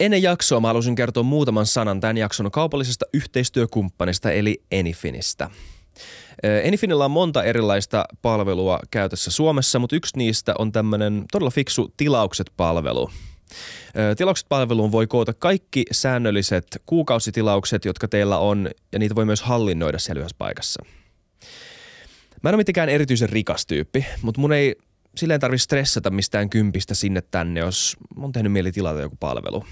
Ennen jaksoa mä haluaisin kertoa muutaman sanan tämän jakson kaupallisesta yhteistyökumppanista eli Enifinistä. Enifinillä on monta erilaista palvelua käytössä Suomessa, mutta yksi niistä on tämmöinen todella fiksu tilaukset-palvelu. Tilaukset-palveluun voi koota kaikki säännölliset kuukausitilaukset, jotka teillä on, ja niitä voi myös hallinnoida siellä paikassa. Mä en ole mitenkään erityisen rikas tyyppi, mutta mun ei silleen tarvitse stressata mistään kympistä sinne tänne, jos on tehnyt mieli tilata joku palvelu.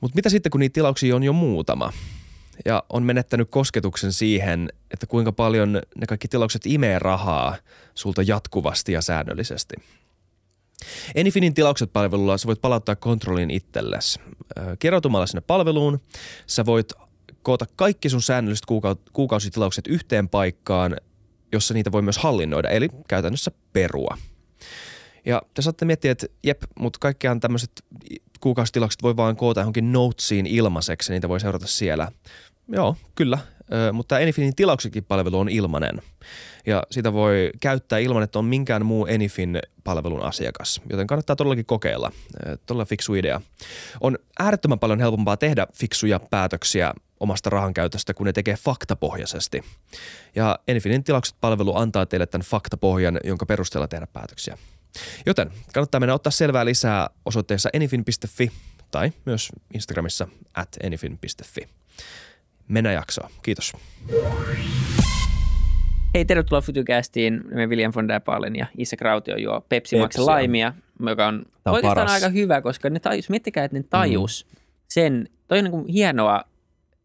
Mutta mitä sitten, kun niitä tilauksia on jo muutama ja on menettänyt kosketuksen siihen, että kuinka paljon ne kaikki tilaukset imee rahaa sulta jatkuvasti ja säännöllisesti. Enifinin tilaukset palvelulla sä voit palauttaa kontrollin itsellesi. Kerrotumalla sinne palveluun sä voit koota kaikki sun säännölliset kuukausitilaukset yhteen paikkaan, jossa niitä voi myös hallinnoida, eli käytännössä perua. Ja te saatte miettiä, että jep, mutta kaikkiaan tämmöiset kuukausitilaukset voi vaan koota johonkin notesiin ilmaiseksi, niitä voi seurata siellä. Joo, kyllä, mutta tämä Enifinin tilauksetkin palvelu on ilmainen. Ja sitä voi käyttää ilman, että on minkään muu Enifin palvelun asiakas. Joten kannattaa todellakin kokeilla. Todella fiksu idea. On äärettömän paljon helpompaa tehdä fiksuja päätöksiä omasta rahankäytöstä, kun ne tekee faktapohjaisesti. Ja Enfinin tilaukset-palvelu antaa teille tämän faktapohjan, jonka perusteella tehdä päätöksiä. Joten kannattaa mennä ottaa selvää lisää osoitteessa enifin.fi tai myös Instagramissa at enifin.fi. Mennään jaksoa. Kiitos. Hei, tervetuloa Futucastiin. Me William von der Palen ja Isa Krautio juo Pepsi Max Laimia, joka on, on oikeastaan paras. aika hyvä, koska ne tajus, miettikää, että ne tajus mm. sen, toi on niin kuin hienoa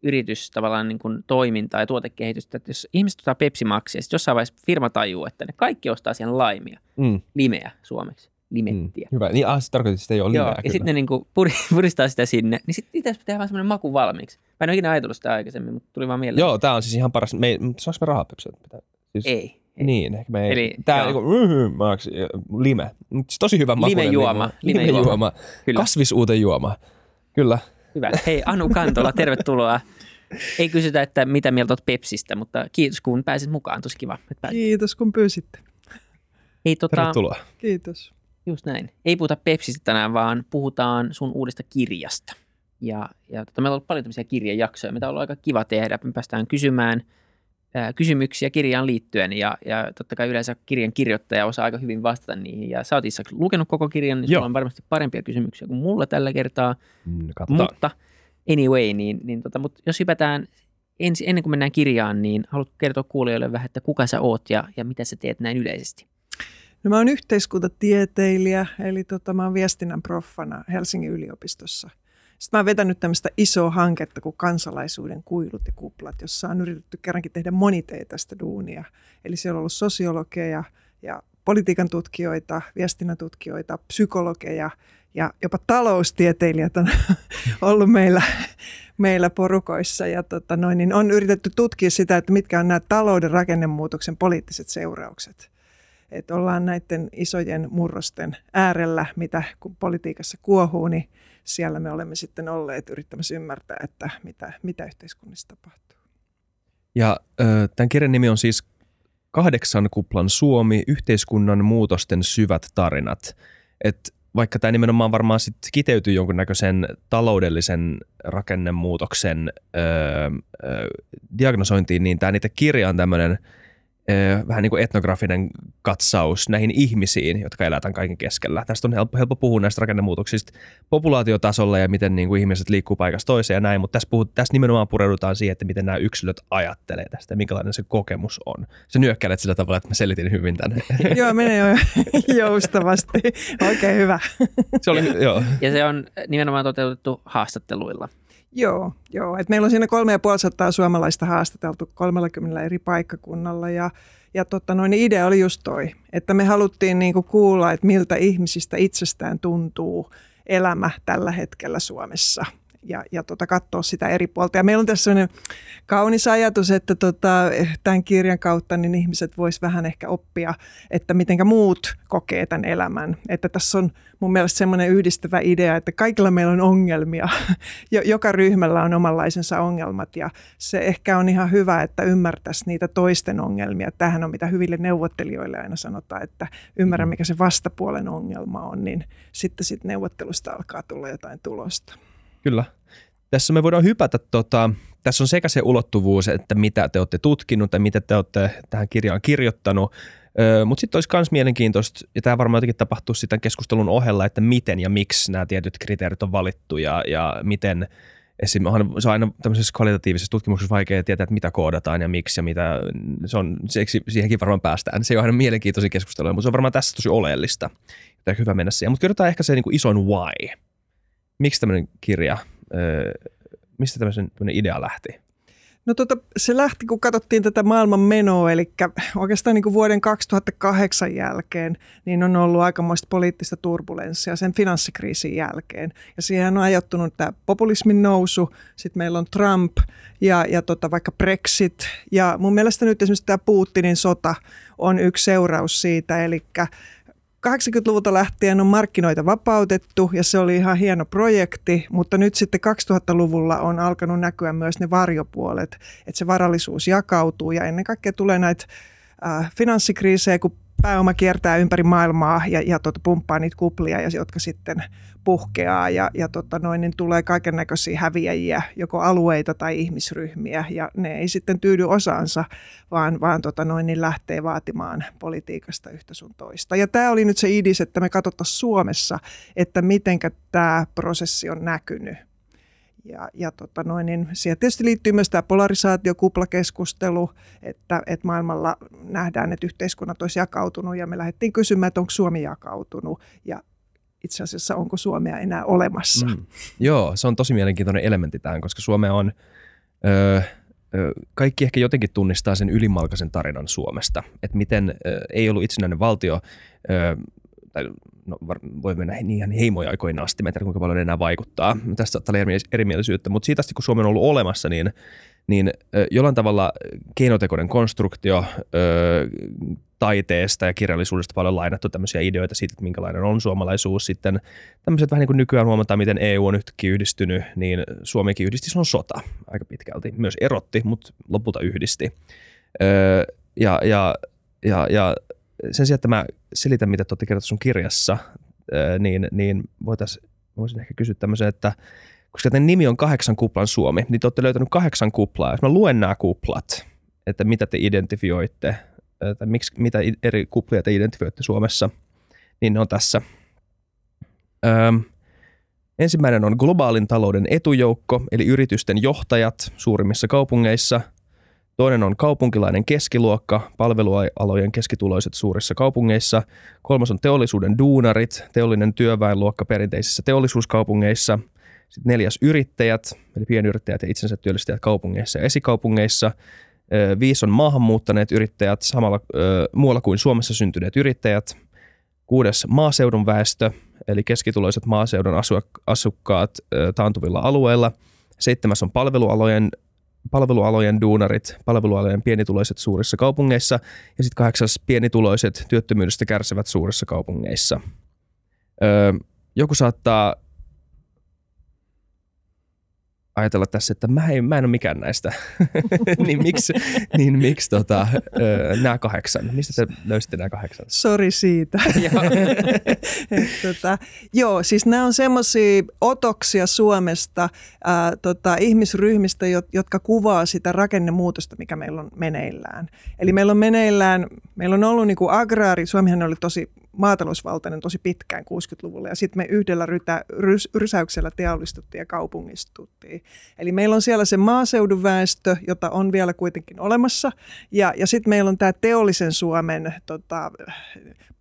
yritys tavallaan niin kuin toimintaa ja tuotekehitystä, että jos ihmiset ottaa Pepsi Maxia, sitten jossain vaiheessa firma tajuu, että ne kaikki ostaa siihen laimia, mm. limeä suomeksi, limettiä. Mm. Hyvä, niin ah, se tarkoitti, että sitä ei ole limeä. Joo, ja sitten ne niin kuin puristaa sitä sinne, niin sitten pitäisi tehdä vähän semmoinen maku valmiiksi. Mä en ole ikinä ajatellut sitä aikaisemmin, mutta tuli vaan mieleen. Joo, tämä on siis ihan paras. Me, saanko me rahaa Pepsi? Siis, ei. Ei. Niin, ehkä me ei. Eli, Tää on niin maksi, lime. Siis tosi hyvä makuinen. Lime juoma. Niin, lime juoma. Kasvisuuten juoma. Kyllä. Hyvä. Hei, Anu Kantola, tervetuloa. Ei kysytä, että mitä mieltä olet Pepsistä, mutta kiitos kun pääsit mukaan. Tosi kiva. Että Kiitos kun pyysitte. Ei, tota, Tervetuloa. Kiitos. Just näin. Ei puhuta Pepsistä tänään, vaan puhutaan sun uudesta kirjasta. Ja, ja tota, meillä on ollut paljon tämmöisiä kirjajaksoja, mitä on ollut aika kiva tehdä. Me päästään kysymään ää, kysymyksiä kirjaan liittyen ja, ja totta kai yleensä kirjan kirjoittaja osaa aika hyvin vastata niihin. Ja sä oot lukenut koko kirjan, niin sulla on varmasti parempia kysymyksiä kuin mulla tällä kertaa. Mm, mutta – anyway, niin, niin tota, mutta jos hypätään ensi, ennen kuin mennään kirjaan, niin haluatko kertoa kuulijoille vähän, että kuka sä oot ja, ja mitä sä teet näin yleisesti? No mä oon yhteiskuntatieteilijä, eli tota, mä oon viestinnän proffana Helsingin yliopistossa. Sitten mä oon vetänyt tämmöistä isoa hanketta kuin kansalaisuuden kuilut ja kuplat, jossa on yritetty kerrankin tehdä moniteitaista duunia. Eli siellä on ollut sosiologeja ja politiikan tutkijoita, viestinnän tutkijoita, psykologeja ja jopa taloustieteilijät on ollut meillä, meillä porukoissa. Ja tota noin, niin on yritetty tutkia sitä, että mitkä on nämä talouden rakennemuutoksen poliittiset seuraukset. Että ollaan näiden isojen murrosten äärellä, mitä kun politiikassa kuohuu, niin siellä me olemme sitten olleet yrittämässä ymmärtää, että mitä, mitä yhteiskunnassa tapahtuu. Ja tämän kirjan nimi on siis Kahdeksan kuplan Suomi, yhteiskunnan muutosten syvät tarinat. Että vaikka tämä nimenomaan varmaan sit kiteytyy jonkunnäköisen taloudellisen rakennemuutoksen öö, öö, diagnosointiin, niin tämä niitä kirja on tämmöinen – vähän niin kuin etnografinen katsaus näihin ihmisiin, jotka elää tämän kaiken keskellä. Tästä on helppo, helppo puhua näistä rakennemuutoksista populaatiotasolla ja miten niin kuin ihmiset liikkuu paikasta toiseen ja näin, mutta tässä, puhut, tässä nimenomaan pureudutaan siihen, että miten nämä yksilöt ajattelee tästä ja minkälainen se kokemus on. Se nyökkäilet sillä tavalla, että mä selitin hyvin tänne. joo, menee jo joustavasti. Oikein hyvä. se oli, joo. Ja se on nimenomaan toteutettu haastatteluilla. Joo, joo. Et meillä on siinä kolme ja puoli sataa suomalaista haastateltu 30 eri paikkakunnalla ja, ja totta, noin, idea oli just toi, että me haluttiin niinku kuulla, että miltä ihmisistä itsestään tuntuu elämä tällä hetkellä Suomessa – ja, ja tota, katsoa sitä eri puolta. Ja meillä on tässä sellainen kaunis ajatus, että tota, tämän kirjan kautta niin ihmiset vois vähän ehkä oppia, että miten muut kokee tämän elämän. Että tässä on mun mielestä semmoinen yhdistävä idea, että kaikilla meillä on ongelmia. Joka ryhmällä on omanlaisensa ongelmat ja se ehkä on ihan hyvä, että ymmärtäisi niitä toisten ongelmia. Tähän on mitä hyville neuvottelijoille aina sanotaan, että ymmärrä mm. mikä se vastapuolen ongelma on, niin sitten sit neuvottelusta alkaa tulla jotain tulosta. Kyllä. Tässä me voidaan hypätä, tota, tässä on sekä se ulottuvuus, että mitä te olette tutkinut tai mitä te olette tähän kirjaan kirjoittanut, Mutta sitten olisi myös mielenkiintoista, ja tämä varmaan jotenkin tapahtuu sitten keskustelun ohella, että miten ja miksi nämä tietyt kriteerit on valittu ja, ja miten esim. se on aina tämmöisessä kvalitatiivisessa tutkimuksessa vaikea tietää, että mitä koodataan ja miksi ja mitä, se on, seksi, siihenkin varmaan päästään. Se on aina mielenkiintoisia keskusteluja, mutta se on varmaan tässä tosi oleellista. Tämä hyvä mennä siihen. Mutta kerrotaan ehkä se niin kuin isoin why. Miksi tämmöinen kirja, mistä tämmöinen idea lähti? No tota, se lähti, kun katsottiin tätä maailman menoa, eli oikeastaan niin kuin vuoden 2008 jälkeen, niin on ollut aikamoista poliittista turbulenssia sen finanssikriisin jälkeen. Ja siihen on ajattunut tämä populismin nousu, sitten meillä on Trump ja, ja tota, vaikka Brexit. Ja mun mielestä nyt esimerkiksi tämä Putinin sota on yksi seuraus siitä, eli 80-luvulta lähtien on markkinoita vapautettu ja se oli ihan hieno projekti, mutta nyt sitten 2000-luvulla on alkanut näkyä myös ne varjopuolet, että se varallisuus jakautuu ja ennen kaikkea tulee näitä äh, finanssikriisejä, kun pääoma kiertää ympäri maailmaa ja, ja tota, pumppaa niitä kuplia, ja, jotka sitten puhkeaa ja, ja tota noin, niin tulee kaiken näköisiä häviäjiä, joko alueita tai ihmisryhmiä ja ne ei sitten tyydy osaansa, vaan, vaan tota noin, niin lähtee vaatimaan politiikasta yhtä sun toista. Ja tämä oli nyt se idis, että me katsottaisiin Suomessa, että miten tämä prosessi on näkynyt ja, ja tota noin, niin siihen tietysti liittyy myös tämä polarisaatiokuplakeskustelu, että, että maailmalla nähdään, että yhteiskunnat olisi jakautunut ja me lähdettiin kysymään, että onko Suomi jakautunut ja itse asiassa onko Suomea enää olemassa. Mm. Joo, se on tosi mielenkiintoinen elementti tähän, koska Suomea on, öö, kaikki ehkä jotenkin tunnistaa sen ylimalkaisen tarinan Suomesta, että miten öö, ei ollut itsenäinen valtio, öö, tai no, voi mennä niin ihan heimoja-aikoina asti, mä en tiedä kuinka paljon enää vaikuttaa. Tästä saattaa olla erimielisyyttä, mutta siitä asti kun Suomi on ollut olemassa, niin, niin jollain tavalla keinotekoinen konstruktio ö, taiteesta ja kirjallisuudesta paljon lainattu tämmöisiä ideoita siitä, että minkälainen on suomalaisuus. Sitten tämmöiset vähän niin kuin nykyään huomataan, miten EU on yhtäkkiä yhdistynyt, niin Suomikin yhdisti, se on sota aika pitkälti. Myös erotti, mutta lopulta yhdisti. Ja, ja, ja, ja sen sijaan, että mä selitän, mitä te olette kertonut sun kirjassa, niin, niin voitaisiin, voisin ehkä kysyä tämmöisen, että koska tämän nimi on Kahdeksan kuplan Suomi, niin te olette löytänyt kahdeksan kuplaa. Jos mä luen nämä kuplat, että mitä te identifioitte, tai miksi, mitä eri kuplia te identifioitte Suomessa, niin ne on tässä. Öm, ensimmäinen on globaalin talouden etujoukko, eli yritysten johtajat suurimmissa kaupungeissa – Toinen on kaupunkilainen keskiluokka, palvelualojen keskituloiset suurissa kaupungeissa. Kolmas on teollisuuden duunarit, teollinen työväenluokka perinteisissä teollisuuskaupungeissa. Sitten neljäs yrittäjät, eli pienyrittäjät ja itsensä työllistäjät kaupungeissa ja esikaupungeissa. Viisi on maahanmuuttaneet yrittäjät, samalla muualla kuin Suomessa syntyneet yrittäjät. Kuudes maaseudun väestö, eli keskituloiset maaseudun asukkaat taantuvilla alueilla. Seitsemäs on palvelualojen palvelualojen duunarit, palvelualojen pienituloiset suurissa kaupungeissa ja sitten kahdeksas pienituloiset työttömyydestä kärsivät suurissa kaupungeissa. Öö, joku saattaa ajatella tässä, että mä en, mä en ole mikään näistä. niin miksi, niin miksi tota, nämä kahdeksan? Mistä te löysitte nämä kahdeksan? Sori siitä. tota, joo, siis nämä on semmoisia otoksia Suomesta, ää, tota, ihmisryhmistä, jotka kuvaa sitä rakennemuutosta, mikä meillä on meneillään. Eli meillä on meneillään, meillä on ollut niin kuin agraari, Suomihan oli tosi maatalousvaltainen tosi pitkään 60-luvulla ja sitten me yhdellä rytä, rys, rysäyksellä teollistuttiin ja kaupungistuttiin. Eli meillä on siellä se maaseudun väestö, jota on vielä kuitenkin olemassa ja, ja sitten meillä on tämä teollisen Suomen tota,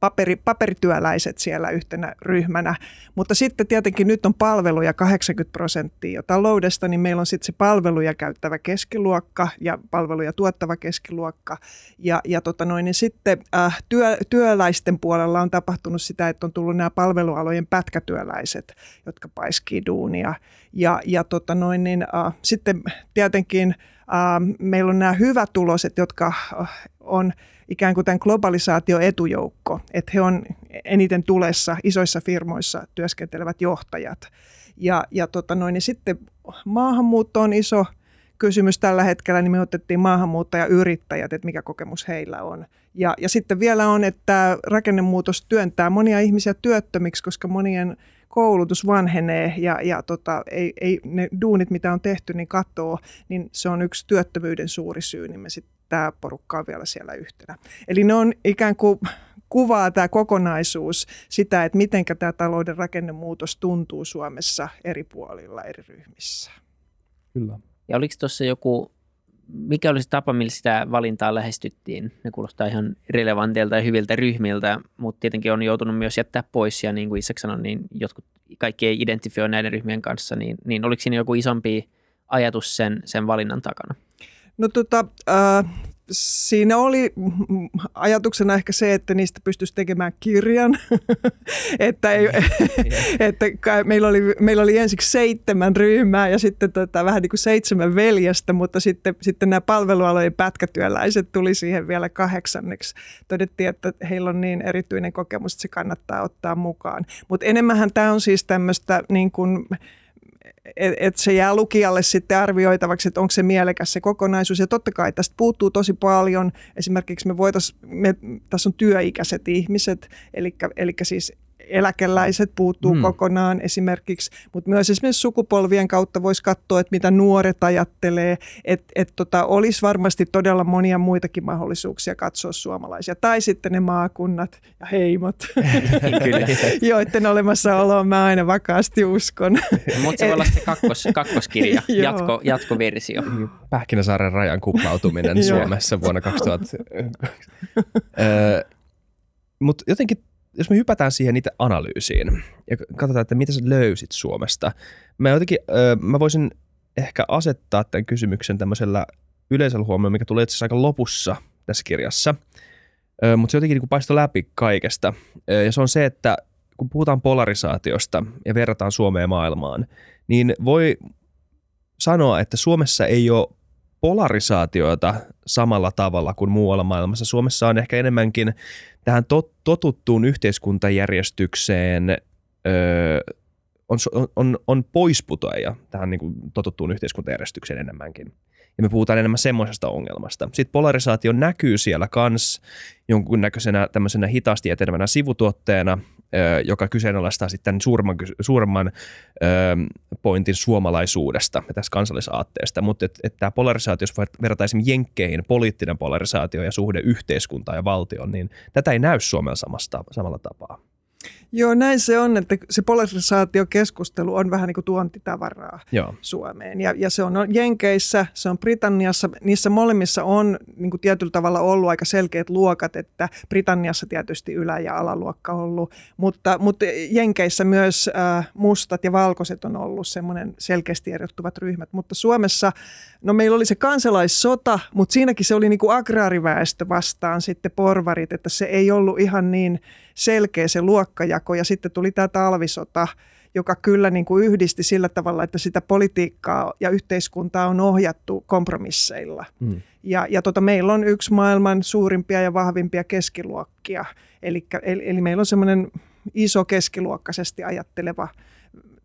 paperi, paperityöläiset siellä yhtenä ryhmänä. Mutta sitten tietenkin nyt on palveluja 80 prosenttia jo taloudesta, niin meillä on sitten se palveluja käyttävä keskiluokka ja palveluja tuottava keskiluokka. Ja, ja tota noin, niin sitten äh, työ, työläisten puolella on tapahtunut sitä, että on tullut nämä palvelualojen pätkätyöläiset, jotka paiskii duunia. Ja, ja tota noin, niin, äh, sitten tietenkin äh, meillä on nämä hyvätuloset, jotka äh, on ikään kuin tämän globalisaatio etujoukko, että he on eniten tulessa isoissa firmoissa työskentelevät johtajat. Ja, ja tota noin, niin sitten maahanmuutto on iso kysymys tällä hetkellä, niin me otettiin maahanmuuttajayrittäjät, että mikä kokemus heillä on. Ja, ja sitten vielä on, että rakennemuutos työntää monia ihmisiä työttömiksi, koska monien koulutus vanhenee ja, ja tota, ei, ei, ne duunit, mitä on tehty, niin katoo, niin se on yksi työttömyyden suuri syy, niin me sitten tämä porukka on vielä siellä yhtenä. Eli ne on ikään kuin kuvaa tämä kokonaisuus sitä, että miten tämä talouden rakennemuutos tuntuu Suomessa eri puolilla, eri ryhmissä. Kyllä. Ja oliko tuossa joku, mikä olisi tapa, millä sitä valintaa lähestyttiin? Ne kuulostaa ihan relevantilta ja hyviltä ryhmiltä, mutta tietenkin on joutunut myös jättää pois, ja niin kuin Isak sanoi, niin jotkut kaikki ei identifioi näiden ryhmien kanssa, niin, niin oliko siinä joku isompi ajatus sen, sen valinnan takana? No tota, äh, siinä oli ajatuksena ehkä se, että niistä pystyisi tekemään kirjan. että ei, että meillä, oli, meillä oli ensiksi seitsemän ryhmää ja sitten tota, vähän niin kuin seitsemän veljestä, mutta sitten, sitten nämä palvelualojen pätkätyöläiset tuli siihen vielä kahdeksanneksi. Todettiin, että heillä on niin erityinen kokemus, että se kannattaa ottaa mukaan. Mutta enemmänhän tämä on siis tämmöistä niin kuin, että et se jää lukijalle sitten arvioitavaksi, että onko se mielekäs se kokonaisuus. Ja totta kai tästä puuttuu tosi paljon. Esimerkiksi me voitaisiin, tässä on työikäiset ihmiset, eli, eli siis eläkeläiset puuttuu hmm. kokonaan esimerkiksi, mutta myös esimerkiksi sukupolvien kautta voisi katsoa, että mitä nuoret ajattelee, että et tota, olisi varmasti todella monia muitakin mahdollisuuksia katsoa suomalaisia. Tai sitten ne maakunnat ja heimot, joiden olemassaoloon mä aina vakaasti uskon. mutta se voi olla se kakkos, kakkoskirja, jatko, jatkoversio. Pähkinäsaaren rajan kuplautuminen Suomessa vuonna 2000. Mutta jotenkin jos me hypätään siihen itse analyysiin ja katsotaan, että mitä sä löysit Suomesta. Mä, jotenkin, mä voisin ehkä asettaa tämän kysymyksen tämmöisellä yleisellä huomioon, mikä tulee itse asiassa aika lopussa tässä kirjassa, mutta se jotenkin niin paistoi läpi kaikesta. Ja se on se, että kun puhutaan polarisaatiosta ja verrataan Suomeen maailmaan, niin voi sanoa, että Suomessa ei ole polarisaatioita samalla tavalla kuin muualla maailmassa. Suomessa on ehkä enemmänkin tähän tot, totuttuun yhteiskuntajärjestykseen öö, on, on, on poisputoja tähän niin kuin totuttuun yhteiskuntajärjestykseen enemmänkin. Ja me puhutaan enemmän semmoisesta ongelmasta. Sitten polarisaatio näkyy siellä kans jonkunnäköisenä tämmöisenä hitaasti etenevänä sivutuotteena, joka kyseenalaistaa sitten suuremman, suuremman pointin suomalaisuudesta ja tästä kansallisaatteesta. Mutta että et tämä polarisaatio, jos esimerkiksi Jenkkeihin, poliittinen polarisaatio ja suhde yhteiskuntaan ja valtioon, niin tätä ei näy Suomella samasta, samalla tapaa. Joo, näin se on, että se polarisaatiokeskustelu on vähän niin kuin tuontitavaraa Joo. Suomeen. Ja, ja se on Jenkeissä, se on Britanniassa, niissä molemmissa on niin kuin tietyllä tavalla ollut aika selkeät luokat, että Britanniassa tietysti ylä- ja alaluokka on ollut, mutta, mutta Jenkeissä myös äh, mustat ja valkoiset on ollut semmoinen selkeästi erottuvat ryhmät. Mutta Suomessa, no meillä oli se kansalaissota, mutta siinäkin se oli niin kuin agraariväestö vastaan sitten porvarit, että se ei ollut ihan niin selkeä se luokkajako. Ja sitten tuli tämä talvisota, joka kyllä niin kuin yhdisti sillä tavalla, että sitä politiikkaa ja yhteiskuntaa on ohjattu kompromisseilla. Mm. Ja, ja tota, meillä on yksi maailman suurimpia ja vahvimpia keskiluokkia. eli, eli meillä on semmoinen iso keskiluokkaisesti ajatteleva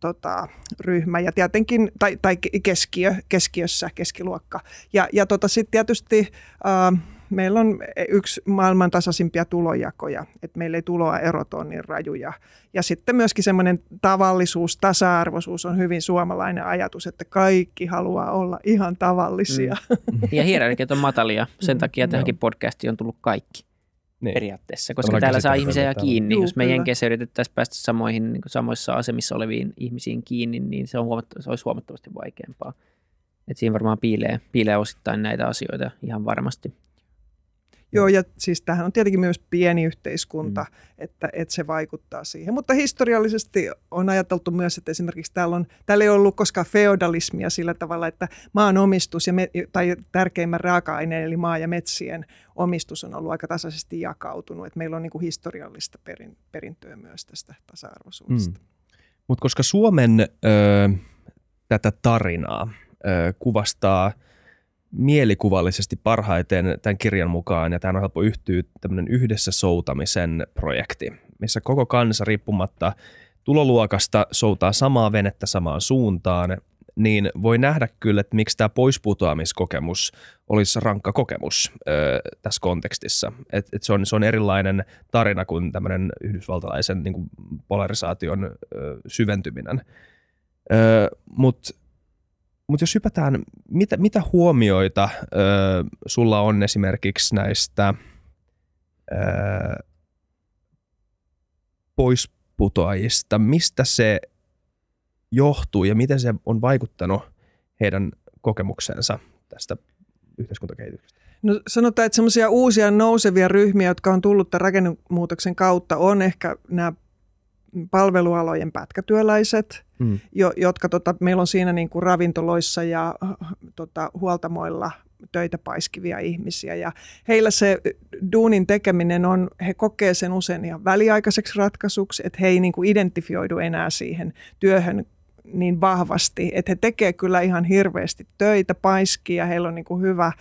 tota, ryhmä ja tietenkin, tai, tai keskiö, keskiössä keskiluokka. Ja, ja tota, sitten tietysti... Äh, meillä on yksi maailman tasaisimpia tulojakoja, että meillä ei tuloa erot ole niin rajuja. Ja sitten myöskin semmoinen tavallisuus, tasa-arvoisuus on hyvin suomalainen ajatus, että kaikki haluaa olla ihan tavallisia. Mm. Ja hierarkiat on matalia, sen takia tähänkin podcastiin on tullut kaikki. Niin. periaatteessa, koska Tavallaan täällä saa ihmisiä kiinni. Juu, Jos me Jenkeissä yritettäisiin päästä samoihin, niin samoissa asemissa oleviin ihmisiin kiinni, niin se, on huomattavasti, se olisi huomattavasti vaikeampaa. Et siinä varmaan piilee, piilee osittain näitä asioita ihan varmasti. Joo, ja siis tähän on tietenkin myös pieni yhteiskunta, mm. että, että se vaikuttaa siihen. Mutta historiallisesti on ajateltu myös, että esimerkiksi täällä, on, täällä ei ollut koskaan feodalismia sillä tavalla, että maan omistus ja me, tai tärkeimmän raaka-aineen eli maa- ja metsien omistus on ollut aika tasaisesti jakautunut. Että meillä on niin kuin historiallista perin, perintöä myös tästä tasa-arvoisuudesta. Mm. Mutta koska Suomen ö, tätä tarinaa ö, kuvastaa – mielikuvallisesti parhaiten tämän kirjan mukaan, ja tämä on helppo yhtyä tämmöinen yhdessä soutamisen projekti, missä koko kansa riippumatta tuloluokasta soutaa samaa venettä samaan suuntaan, niin voi nähdä kyllä, että miksi tämä poisputoamiskokemus olisi rankka kokemus ö, tässä kontekstissa. Et, et se, on, se on erilainen tarina kuin tämmöinen yhdysvaltalaisen niin kuin polarisaation ö, syventyminen. Mutta mut jos hypätään, mitä, mitä huomioita ö, sulla on esimerkiksi näistä ö, poisputoajista? Mistä se johtuu ja miten se on vaikuttanut heidän kokemuksensa tästä yhteiskuntakehityksestä? No sanotaan, että semmoisia uusia nousevia ryhmiä, jotka on tullut tämän rakennemuutoksen kautta, on ehkä nämä palvelualojen pätkätyöläiset, hmm. jo, jotka tota, meillä on siinä niin kuin ravintoloissa ja tota, huoltamoilla töitä paiskivia ihmisiä. Ja heillä se duunin tekeminen on, he kokee sen usein ihan väliaikaiseksi ratkaisuksi, että he ei niin kuin identifioidu enää siihen työhön niin vahvasti, että he tekee kyllä ihan hirveästi töitä, paiskia, heillä on niin kuin hyvä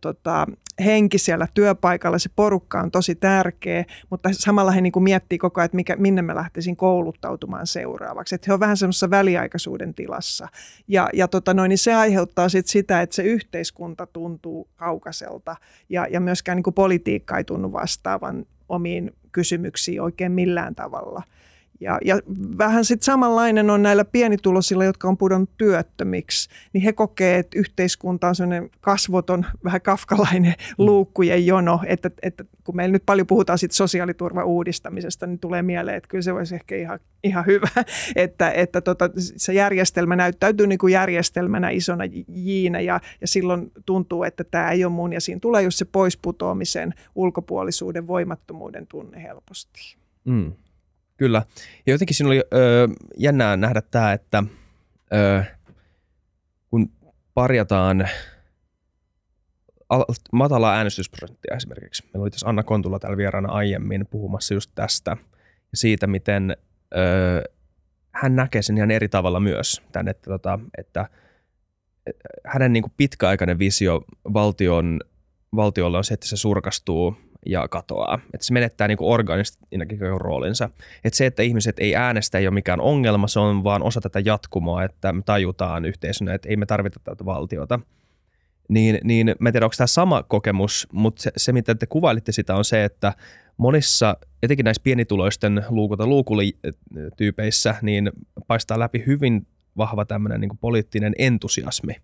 tota, henki siellä työpaikalla, se porukka on tosi tärkeä, mutta samalla he niin kuin miettii koko ajan, että mikä, minne mä lähtisin kouluttautumaan seuraavaksi. Että he on vähän semmoisessa väliaikaisuuden tilassa. Ja, ja tota noin, niin se aiheuttaa sit sitä, että se yhteiskunta tuntuu kaukaiselta ja, ja myöskään niin kuin politiikka ei tunnu vastaavan omiin kysymyksiin oikein millään tavalla – ja, ja vähän sitten samanlainen on näillä pienitulosilla, jotka on pudonnut työttömiksi, niin he kokee, että yhteiskunta on sellainen kasvoton, vähän kafkalainen mm. luukkujen jono, että, että kun meillä nyt paljon puhutaan sit sosiaaliturvan uudistamisesta, niin tulee mieleen, että kyllä se olisi ehkä ihan, ihan hyvä, että, että tota, se järjestelmä näyttäytyy niin kuin järjestelmänä isona jiinä ja, ja silloin tuntuu, että tämä ei ole mun ja siinä tulee just se poisputoamisen, ulkopuolisuuden, voimattomuuden tunne helposti. Mm. Kyllä. Ja jotenkin siinä oli ö, jännää nähdä tämä, että ö, kun parjataan matalaa äänestysprosenttia esimerkiksi. Meillä oli tässä Anna Kontula täällä vieraana aiemmin puhumassa just tästä ja siitä, miten ö, hän näkee sen ihan eri tavalla myös. Tämän, että, tota, että hänen niin pitkäaikainen visio valtion, valtiolla on se, että se surkastuu ja katoaa. Että se menettää niin organisesti roolinsa. Että se, että ihmiset ei äänestä, ei ole mikään ongelma, se on vaan osa tätä jatkumoa, että me tajutaan yhteisönä, että ei me tarvita tätä valtiota. Niin, niin mä en tiedä, onko tämä sama kokemus, mutta se, se, mitä te kuvailitte sitä, on se, että monissa, etenkin näissä pienituloisten luukulta luukuli-tyypeissä, niin paistaa läpi hyvin vahva tämmöinen niin poliittinen entusiasmi.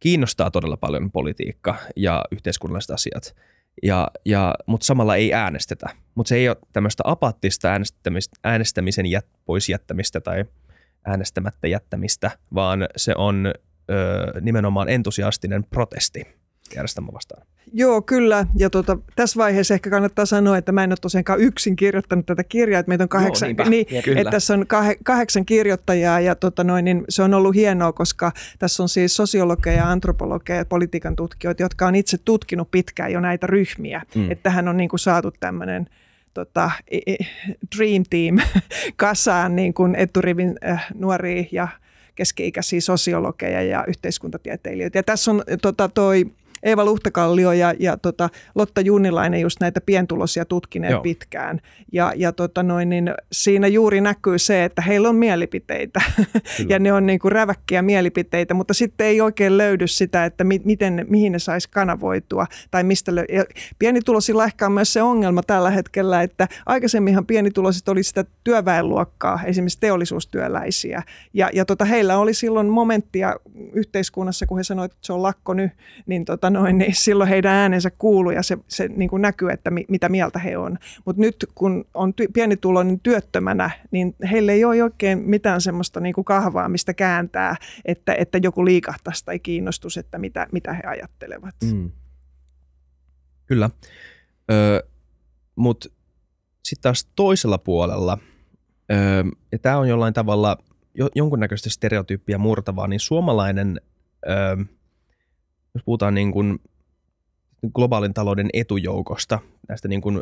Kiinnostaa todella paljon politiikka ja yhteiskunnalliset asiat ja, ja, mutta samalla ei äänestetä. Mutta se ei ole tämmöistä apaattista äänestämisen jät, pois jättämistä tai äänestämättä jättämistä, vaan se on ö, nimenomaan entusiastinen protesti järjestelmä vastaan. Joo, kyllä. Ja tuota, tässä vaiheessa ehkä kannattaa sanoa, että mä en ole tosiaankaan yksin kirjoittanut tätä kirjaa, että meitä on kahdeksan, Joo, niin, että tässä on kah, kahdeksan kirjoittajaa ja tota noin, niin se on ollut hienoa, koska tässä on siis sosiologeja, antropologeja ja politiikan tutkijoita, jotka on itse tutkinut pitkään jo näitä ryhmiä. Mm. Että tähän on niin kuin saatu tämmöinen tota, dream team kasaan niin kuin eturivin äh, nuoria ja keski-ikäisiä sosiologeja ja yhteiskuntatieteilijöitä. Ja tässä on tota, toi Eeva Luhtakallio ja, ja tota, Lotta Junnilainen just näitä pientulosia tutkineet Joo. pitkään. Ja, ja tota noin, niin siinä juuri näkyy se, että heillä on mielipiteitä ja ne on niin kuin räväkkiä mielipiteitä, mutta sitten ei oikein löydy sitä, että mi, miten, mihin ne saisi kanavoitua tai mistä lö- ja Pienitulosilla ehkä on myös se ongelma tällä hetkellä, että aikaisemminhan pienituloiset oli sitä työväenluokkaa, esimerkiksi teollisuustyöläisiä ja, ja tota, heillä oli silloin momenttia yhteiskunnassa, kun he sanoivat, että se on lakko nyt, niin tota, noin, niin silloin heidän äänensä kuuluu ja se, se niin kuin näkyy, että mi, mitä mieltä he on. Mutta nyt kun on ty, pienituloinen työttömänä, niin heille ei ole oikein mitään semmoista niin kuin kahvaa, mistä kääntää, että, että joku liikahtaisi tai kiinnostus, että mitä, mitä he ajattelevat. Mm. Kyllä, öö, mutta sitten taas toisella puolella, öö, ja tämä on jollain tavalla jo, jonkunnäköistä stereotyyppiä murtavaa, niin suomalainen öö, jos puhutaan niin kuin globaalin talouden etujoukosta, näistä niin kuin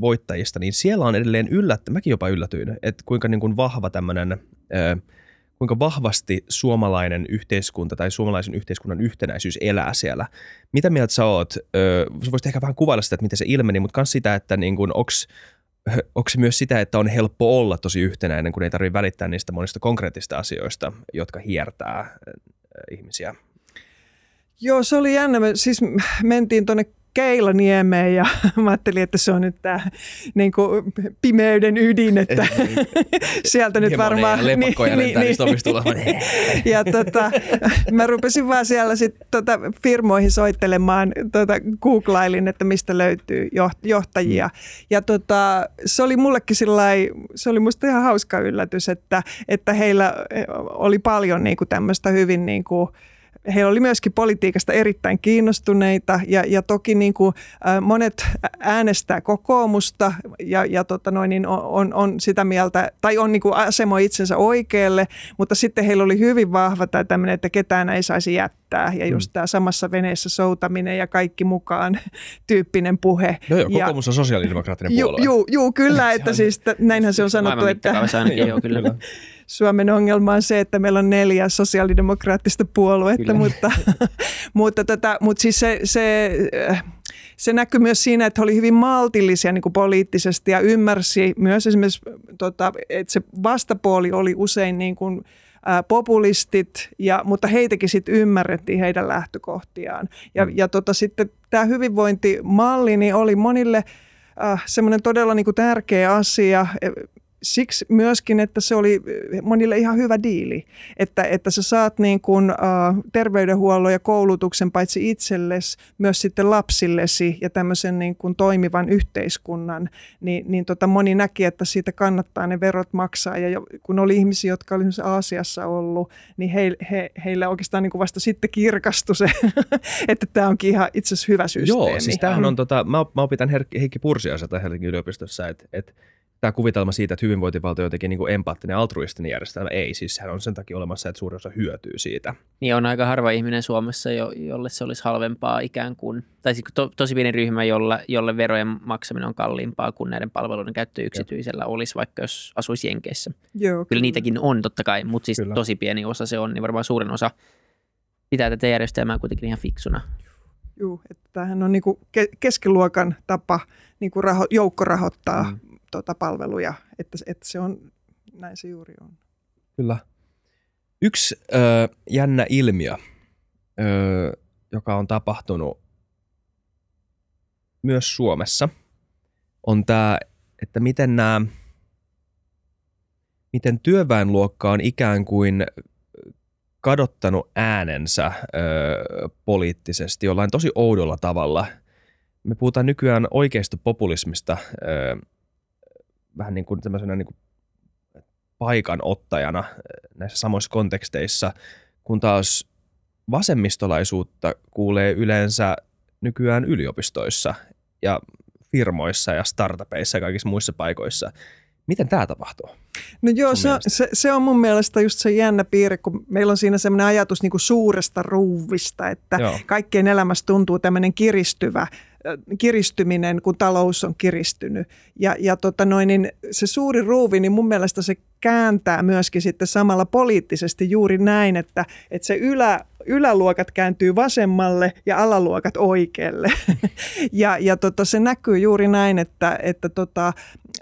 voittajista, niin siellä on edelleen yllättä, mäkin jopa yllätyin, että kuinka niin kuin vahva tämmöinen, kuinka vahvasti suomalainen yhteiskunta tai suomalaisen yhteiskunnan yhtenäisyys elää siellä. Mitä mieltä sä oot? Sä voisit ehkä vähän kuvailla sitä, että miten se ilmeni, mutta myös sitä, että niin kuin, onks, onko se myös sitä, että on helppo olla tosi yhtenäinen, kun ei tarvitse välittää niistä monista konkreettista asioista, jotka hiertää ihmisiä? Joo, se oli jännä. Me, siis mentiin tuonne Keilaniemeen ja mä ajattelin, että se on nyt tämä niin kuin, pimeyden ydin, että sieltä nyt varmaan... Ja niin, niin, niin, ja tota, mä rupesin vaan siellä sit, tota, firmoihin soittelemaan, tota, googlailin, että mistä löytyy johtajia. Mm. Ja tota, se oli mullekin sillai, se oli musta ihan hauska yllätys, että, että heillä oli paljon niin kuin tämmöistä hyvin niin kuin, he oli myöskin politiikasta erittäin kiinnostuneita ja, ja toki niin kuin, monet äänestää kokoomusta ja, ja tota noin, niin on, on sitä mieltä, tai on niin kuin asemoi itsensä oikealle, mutta sitten heillä oli hyvin vahva tämä tämmöinen, että ketään ei saisi jättää ja just mm. tämä samassa veneessä soutaminen ja kaikki mukaan tyyppinen puhe. No joo, kokoomus on sosiaalidemokraattinen puolue. Joo, kyllä, että siis näinhän se on sanottu, että... Joo, kyllä. Suomen ongelma on se, että meillä on neljä sosiaalidemokraattista puoluetta, mutta, mutta, tota, mutta siis se, se, se näkyy myös siinä, että he olivat hyvin maltillisia niin kuin poliittisesti ja ymmärsi myös esimerkiksi, tota, että se vastapuoli oli usein niin kuin, populistit, ja, mutta heitäkin sitten ymmärrettiin heidän lähtökohtiaan. Ja, mm. ja tota, sitten tämä hyvinvointimalli niin oli monille äh, semmoinen todella niin kuin tärkeä asia siksi myöskin, että se oli monille ihan hyvä diili, että, että sä saat niin kuin, uh, terveydenhuollon ja koulutuksen paitsi itsellesi, myös sitten lapsillesi ja tämmöisen niin kuin toimivan yhteiskunnan, niin, niin tota moni näki, että siitä kannattaa ne verot maksaa. Ja jo, kun oli ihmisiä, jotka oli Aasiassa ollut, niin he, he, heillä oikeastaan niin kuin vasta sitten kirkastui se, että tämä onkin ihan itse asiassa hyvä systeemi. Joo, siis tämähän on, tota, mä, mä opitan Heikki Pursiaiselta Helsingin yliopistossa, että, että tämä kuvitelma siitä, että hyvinvointivaltio on jotenkin niin kuin empaattinen altruistinen järjestelmä, ei. Siis sehän on sen takia olemassa, että suurin osa hyötyy siitä. Niin on aika harva ihminen Suomessa, jo, jolle se olisi halvempaa ikään kuin, tai siis to, tosi pieni ryhmä, jolle, jolle verojen maksaminen on kalliimpaa kuin näiden palveluiden käyttö yksityisellä olisi, vaikka jos asuisi Jenkeissä. Joo, kyllä. kyllä niitäkin on totta kai, mutta siis kyllä. tosi pieni osa se on, niin varmaan suurin osa pitää tätä järjestelmää kuitenkin ihan fiksuna. Joo, että tämähän on niin kuin keskiluokan tapa niin kuin raho, joukkorahoittaa mm tuota, palveluja, että, että se on, näin se juuri on. Kyllä. Yksi ö, jännä ilmiö, ö, joka on tapahtunut myös Suomessa, on tämä, että miten nämä miten työväenluokka on ikään kuin kadottanut äänensä ö, poliittisesti jollain tosi oudolla tavalla. Me puhutaan nykyään oikeasta populismista vähän niin kuin tämmöisenä niin kuin paikanottajana näissä samoissa konteksteissa, kun taas vasemmistolaisuutta kuulee yleensä nykyään yliopistoissa ja firmoissa ja startupeissa ja kaikissa muissa paikoissa. Miten tämä tapahtuu? No joo, se, se, se on mun mielestä just se jännä piirre, kun meillä on siinä semmoinen ajatus niin kuin suuresta ruuvista, että joo. kaikkien elämässä tuntuu tämmöinen kiristyvä kiristyminen, kun talous on kiristynyt. Ja, ja tota noin, niin se suuri ruuvi, niin mun mielestä se kääntää myöskin sitten samalla poliittisesti juuri näin, että, että se ylä, yläluokat kääntyy vasemmalle ja alaluokat oikealle. ja ja tota, se näkyy juuri näin, että, että tota,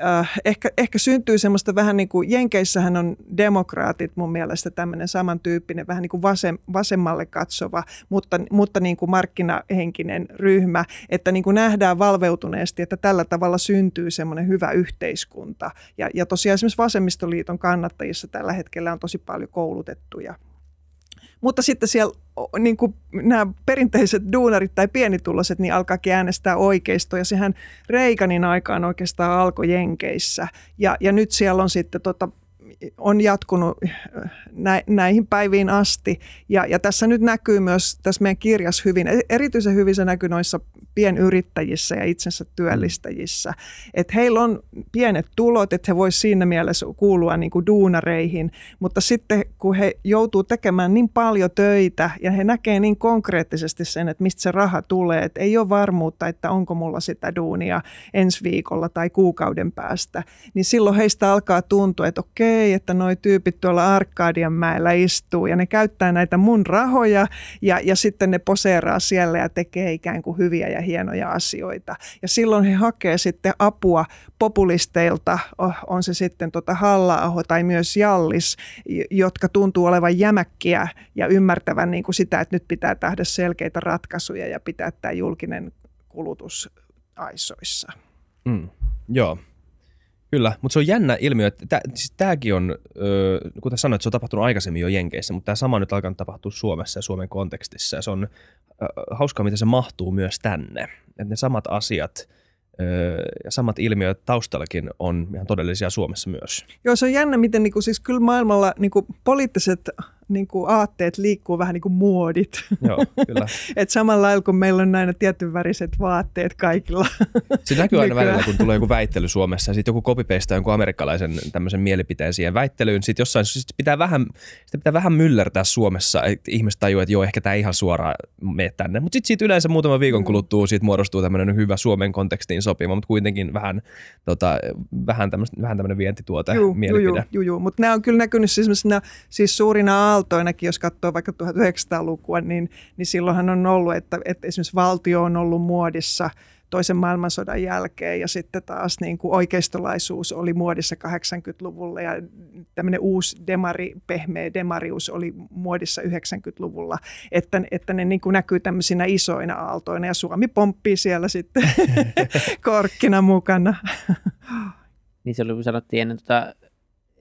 äh, ehkä, ehkä syntyy semmoista vähän niin kuin, Jenkeissähän on demokraatit mun mielestä tämmöinen samantyyppinen, vähän niin kuin vasem, vasemmalle katsova, mutta, mutta niin kuin markkinahenkinen ryhmä, että niin kuin nähdään valveutuneesti, että tällä tavalla syntyy semmoinen hyvä yhteiskunta. Ja, ja tosiaan esimerkiksi vasemmistoliiton kannattajissa tällä hetkellä on tosi paljon koulutettuja mutta sitten siellä niin kuin nämä perinteiset duunarit tai pienituloiset niin alkaa äänestää oikeisto ja sehän Reikanin aikaan oikeastaan alkoi Jenkeissä ja, ja nyt siellä on sitten tota on jatkunut äh, näihin päiviin asti. Ja, ja tässä nyt näkyy myös tässä meidän kirjassa hyvin, e-, erityisen hyvin se näkyy noissa pienyrittäjissä ja itsensä työllistäjissä. Että heillä on pienet tulot, että he voisivat siinä mielessä kuulua niin kuin duunareihin, mutta sitten kun he joutuu tekemään niin paljon töitä ja he näkee niin konkreettisesti sen, että mistä se raha tulee, että ei ole varmuutta, että onko mulla sitä duunia ensi viikolla tai kuukauden päästä, niin silloin heistä alkaa tuntua, että okei, että noi tyypit tuolla Arkadianmäellä istuu ja ne käyttää näitä mun rahoja ja, ja sitten ne poseeraa siellä ja tekee ikään kuin hyviä ja ja hienoja asioita. Ja silloin he hakee sitten apua populisteilta, on se sitten tota halla tai myös Jallis, jotka tuntuu olevan jämäkkiä ja ymmärtävän niin kuin sitä, että nyt pitää tehdä selkeitä ratkaisuja ja pitää tämä julkinen kulutus aisoissa. Mm, joo, Kyllä, mutta se on jännä ilmiö, että tä, siis tämäkin on, öö, kuten sanoit, se on tapahtunut aikaisemmin jo Jenkeissä, mutta tämä sama nyt alkanut tapahtua Suomessa ja Suomen kontekstissa. Ja se on hauskaa, miten se mahtuu myös tänne. Että ne samat asiat ja samat ilmiöt taustallakin on ihan todellisia Suomessa myös. Joo, se on jännä, miten niin kuin, siis kyllä maailmalla niin kuin, poliittiset niin kuin aatteet liikkuu vähän niin kuin muodit. Joo, kyllä. Et samalla lailla kun meillä on näin tietyn väriset vaatteet kaikilla. Se näkyy aina välillä, kun tulee joku väittely Suomessa ja sitten joku kopipeistä jonkun amerikkalaisen tämmöisen mielipiteen siihen väittelyyn. Sitten jossain sit pitää vähän, sitä pitää vähän myllertää Suomessa, että ihmiset tajuu, että joo, ehkä tämä ihan suoraan mene tänne. Mutta sitten siitä yleensä muutaman viikon mm. kuluttua siitä muodostuu tämmöinen hyvä Suomen kontekstiin sopiva, mutta kuitenkin vähän, tota, vähän, vähän tämmöinen vientituote juu, mielipide. Joo, joo, mutta nämä on kyllä näkynyt siis, siis suurina aaltoinakin, jos katsoo vaikka 1900-lukua, niin, niin silloinhan on ollut, että, että esimerkiksi valtio on ollut muodissa toisen maailmansodan jälkeen ja sitten taas niin kuin oikeistolaisuus oli muodissa 80-luvulla ja tämmöinen uusi demari, pehmeä demarius oli muodissa 90-luvulla, että, että ne niin kuin näkyy tämmöisinä isoina aaltoina ja Suomi pomppii siellä sitten korkkina mukana. Niin se oli, kun sanottiin ennen tuota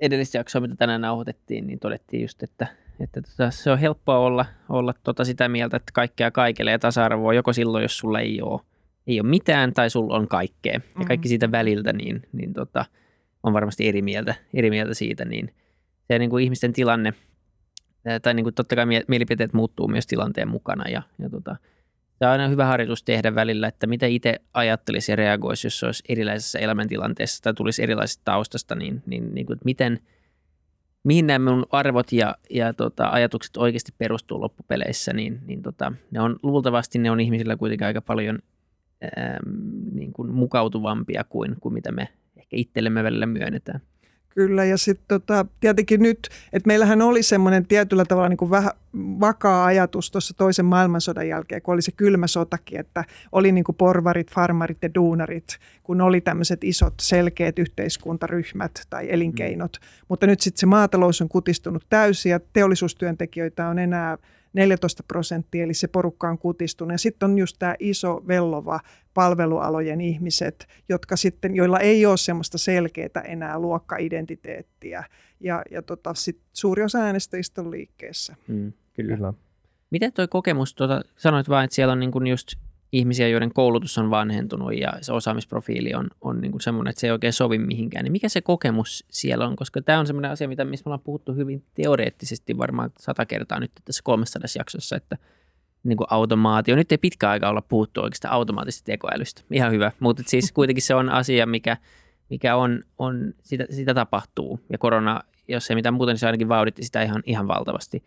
edellistä jaksoa, mitä tänään nauhoitettiin, niin todettiin just, että että tota, se on helppoa olla, olla tota sitä mieltä, että kaikkea kaikille ja tasa-arvoa joko silloin, jos sulla ei ole, ei ole mitään tai sulla on kaikkea. Ja mm-hmm. kaikki siitä väliltä niin, niin tota, on varmasti eri mieltä, eri mieltä siitä. Niin se niin kuin ihmisten tilanne, tai niin kuin totta kai mielipiteet muuttuu myös tilanteen mukana. Ja, ja tota, se on aina hyvä harjoitus tehdä välillä, että mitä itse ajattelisi ja reagoisi, jos olisi erilaisessa elämäntilanteessa tai tulisi erilaisesta taustasta, niin, niin, niin kuin, että miten – mihin nämä mun arvot ja, ja tota, ajatukset oikeasti perustuu loppupeleissä, niin, niin tota, ne on luultavasti ne on ihmisillä kuitenkin aika paljon ää, niin kuin mukautuvampia kuin, kuin mitä me ehkä itsellemme välillä myönnetään. Kyllä, ja sitten tota, tietenkin nyt, että meillähän oli semmoinen tietyllä tavalla niin kuin vähän vakaa ajatus tuossa toisen maailmansodan jälkeen, kun oli se kylmä sotakin, että oli niin kuin porvarit, farmarit ja duunarit, kun oli tämmöiset isot selkeät yhteiskuntaryhmät tai elinkeinot. Mm. Mutta nyt sitten se maatalous on kutistunut täysin ja teollisuustyöntekijöitä on enää 14 prosenttia, eli se porukka on kutistunut. Ja sitten on just tämä iso vellova palvelualojen ihmiset, jotka sitten, joilla ei ole semmoista selkeää enää luokkaidentiteettiä. Ja, ja tota, sit suuri osa äänestäjistä on liikkeessä. Mm, kyllä. kyllä. Miten tuo kokemus, tuota, sanoit vain, että siellä on niin just ihmisiä, joiden koulutus on vanhentunut ja se osaamisprofiili on, on niin kuin semmoinen, että se ei oikein sovi mihinkään. Niin mikä se kokemus siellä on? Koska tämä on semmoinen asia, mitä, missä me ollaan puhuttu hyvin teoreettisesti varmaan sata kertaa nyt tässä 300 jaksossa, että niin kuin automaatio. Nyt ei pitkä aika olla puhuttu oikeastaan automaattisesta tekoälystä. Ihan hyvä, mutta siis kuitenkin se on asia, mikä, mikä on, on sitä, sitä tapahtuu. Ja korona, jos ei mitään muuta, niin se ainakin vauhditti sitä ihan, ihan valtavasti.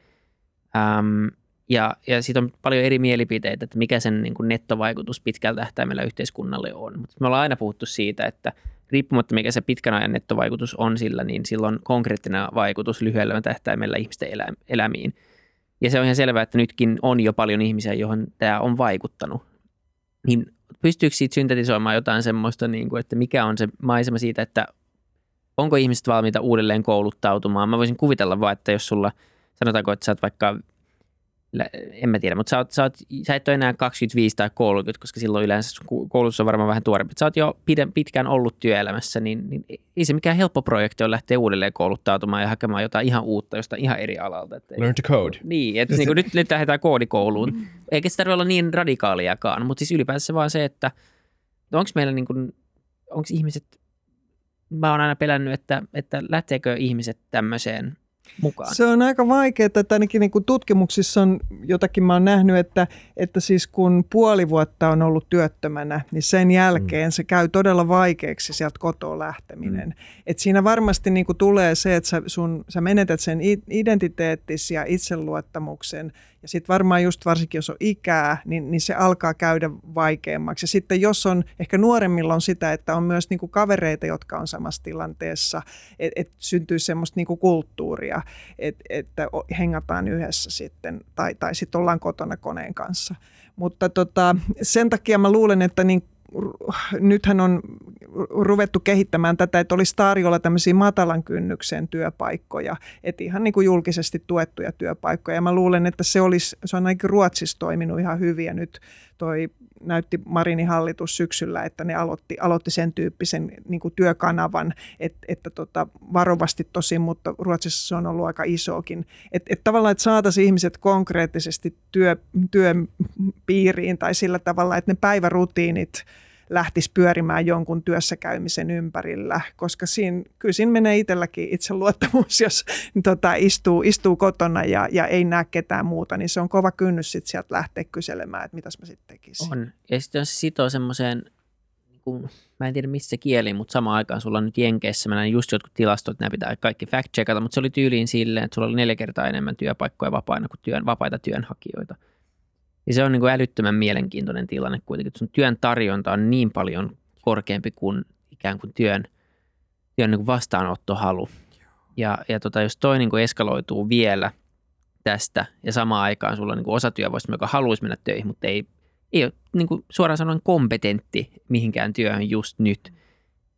Ähm, ja, ja siitä on paljon eri mielipiteitä, että mikä sen niin kuin nettovaikutus pitkällä tähtäimellä yhteiskunnalle on. Mutta me ollaan aina puhuttu siitä, että riippumatta mikä se pitkän ajan nettovaikutus on sillä, niin silloin konkreettinen vaikutus lyhyellä tähtäimellä ihmisten elä, elämiin. Ja se on ihan selvää, että nytkin on jo paljon ihmisiä, johon tämä on vaikuttanut. Niin pystyykö siitä syntetisoimaan jotain semmoista, niin kuin, että mikä on se maisema siitä, että onko ihmiset valmiita uudelleen kouluttautumaan? Mä voisin kuvitella vaan, että jos sulla, sanotaanko, että sä oot vaikka en mä tiedä, mutta sä, oot, sä, oot, sä et ole enää 25 tai 30, koska silloin yleensä koulutus on varmaan vähän tuorempi. Sä oot jo pitkään ollut työelämässä, niin, niin ei se mikään helppo projekti on lähteä uudelleen kouluttautumaan ja hakemaan jotain ihan uutta, jostain ihan eri alalta. Että Learn to code. Niin, että niin nyt, nyt lähdetään koodikouluun. Eikä se tarvitse olla niin radikaaliakaan, mutta siis ylipäänsä vaan se, että onko meillä niin kuin, onko ihmiset, mä oon aina pelännyt, että, että lähteekö ihmiset tämmöiseen mukaan? Se on aika vaikeaa, että ainakin niin kuin tutkimuksissa on jotakin mä oon nähnyt, että, että siis kun puoli vuotta on ollut työttömänä, niin sen jälkeen mm. se käy todella vaikeaksi sieltä kotoa lähteminen. Mm. Et siinä varmasti niin kuin tulee se, että sä, sun, sä menetät sen identiteettis ja itseluottamuksen – ja sitten varmaan just varsinkin, jos on ikää, niin, niin se alkaa käydä vaikeammaksi. Ja sitten jos on, ehkä nuoremmilla on sitä, että on myös niinku kavereita, jotka on samassa tilanteessa, että et syntyy semmoista niinku kulttuuria. ja et, että hengataan yhdessä sitten tai, tai sitten ollaan kotona koneen kanssa. Mutta tota, sen takia mä luulen, että niin nythän on ruvettu kehittämään tätä, että olisi tarjolla tämmöisiä matalan kynnyksen työpaikkoja, että ihan niin kuin julkisesti tuettuja työpaikkoja. Ja mä luulen, että se, olisi, se on ainakin Ruotsissa toiminut ihan hyvin ja nyt toi näytti Marinin hallitus syksyllä, että ne aloitti, aloitti sen tyyppisen niin kuin työkanavan, että, että tota, varovasti tosin, mutta Ruotsissa se on ollut aika isokin. Että et tavallaan, että saataisiin ihmiset konkreettisesti työ, työn piiriin tai sillä tavalla, että ne päivärutiinit – lähtisi pyörimään jonkun työssäkäymisen ympärillä, koska siinä, kyllä siinä menee itselläkin itseluottamus, jos tota, istuu, istuu kotona ja, ja ei näe ketään muuta, niin se on kova kynnys sitten sieltä lähteä kyselemään, että mitäs mä sitten tekisin. On. Ja sitten se sitoo semmoiseen, niin mä en tiedä missä kieli, mutta samaan aikaan sulla on nyt Jenkeissä, mä näin just jotkut tilastot, nämä pitää kaikki fact-checkata, mutta se oli tyyliin silleen, että sulla oli neljä kertaa enemmän työpaikkoja vapaina kuin työn, vapaita työnhakijoita. Ja se on niin kuin älyttömän mielenkiintoinen tilanne kuitenkin, että sun työn tarjonta on niin paljon korkeampi kuin ikään kuin työn, työn niin kuin vastaanottohalu. Ja, ja tota, jos toi niin kuin eskaloituu vielä tästä ja samaan aikaan sulla on niin kuin osatyövoista, joka haluaisi mennä töihin, mutta ei, ei ole niin kuin suoraan sanoen kompetentti mihinkään työhön just nyt,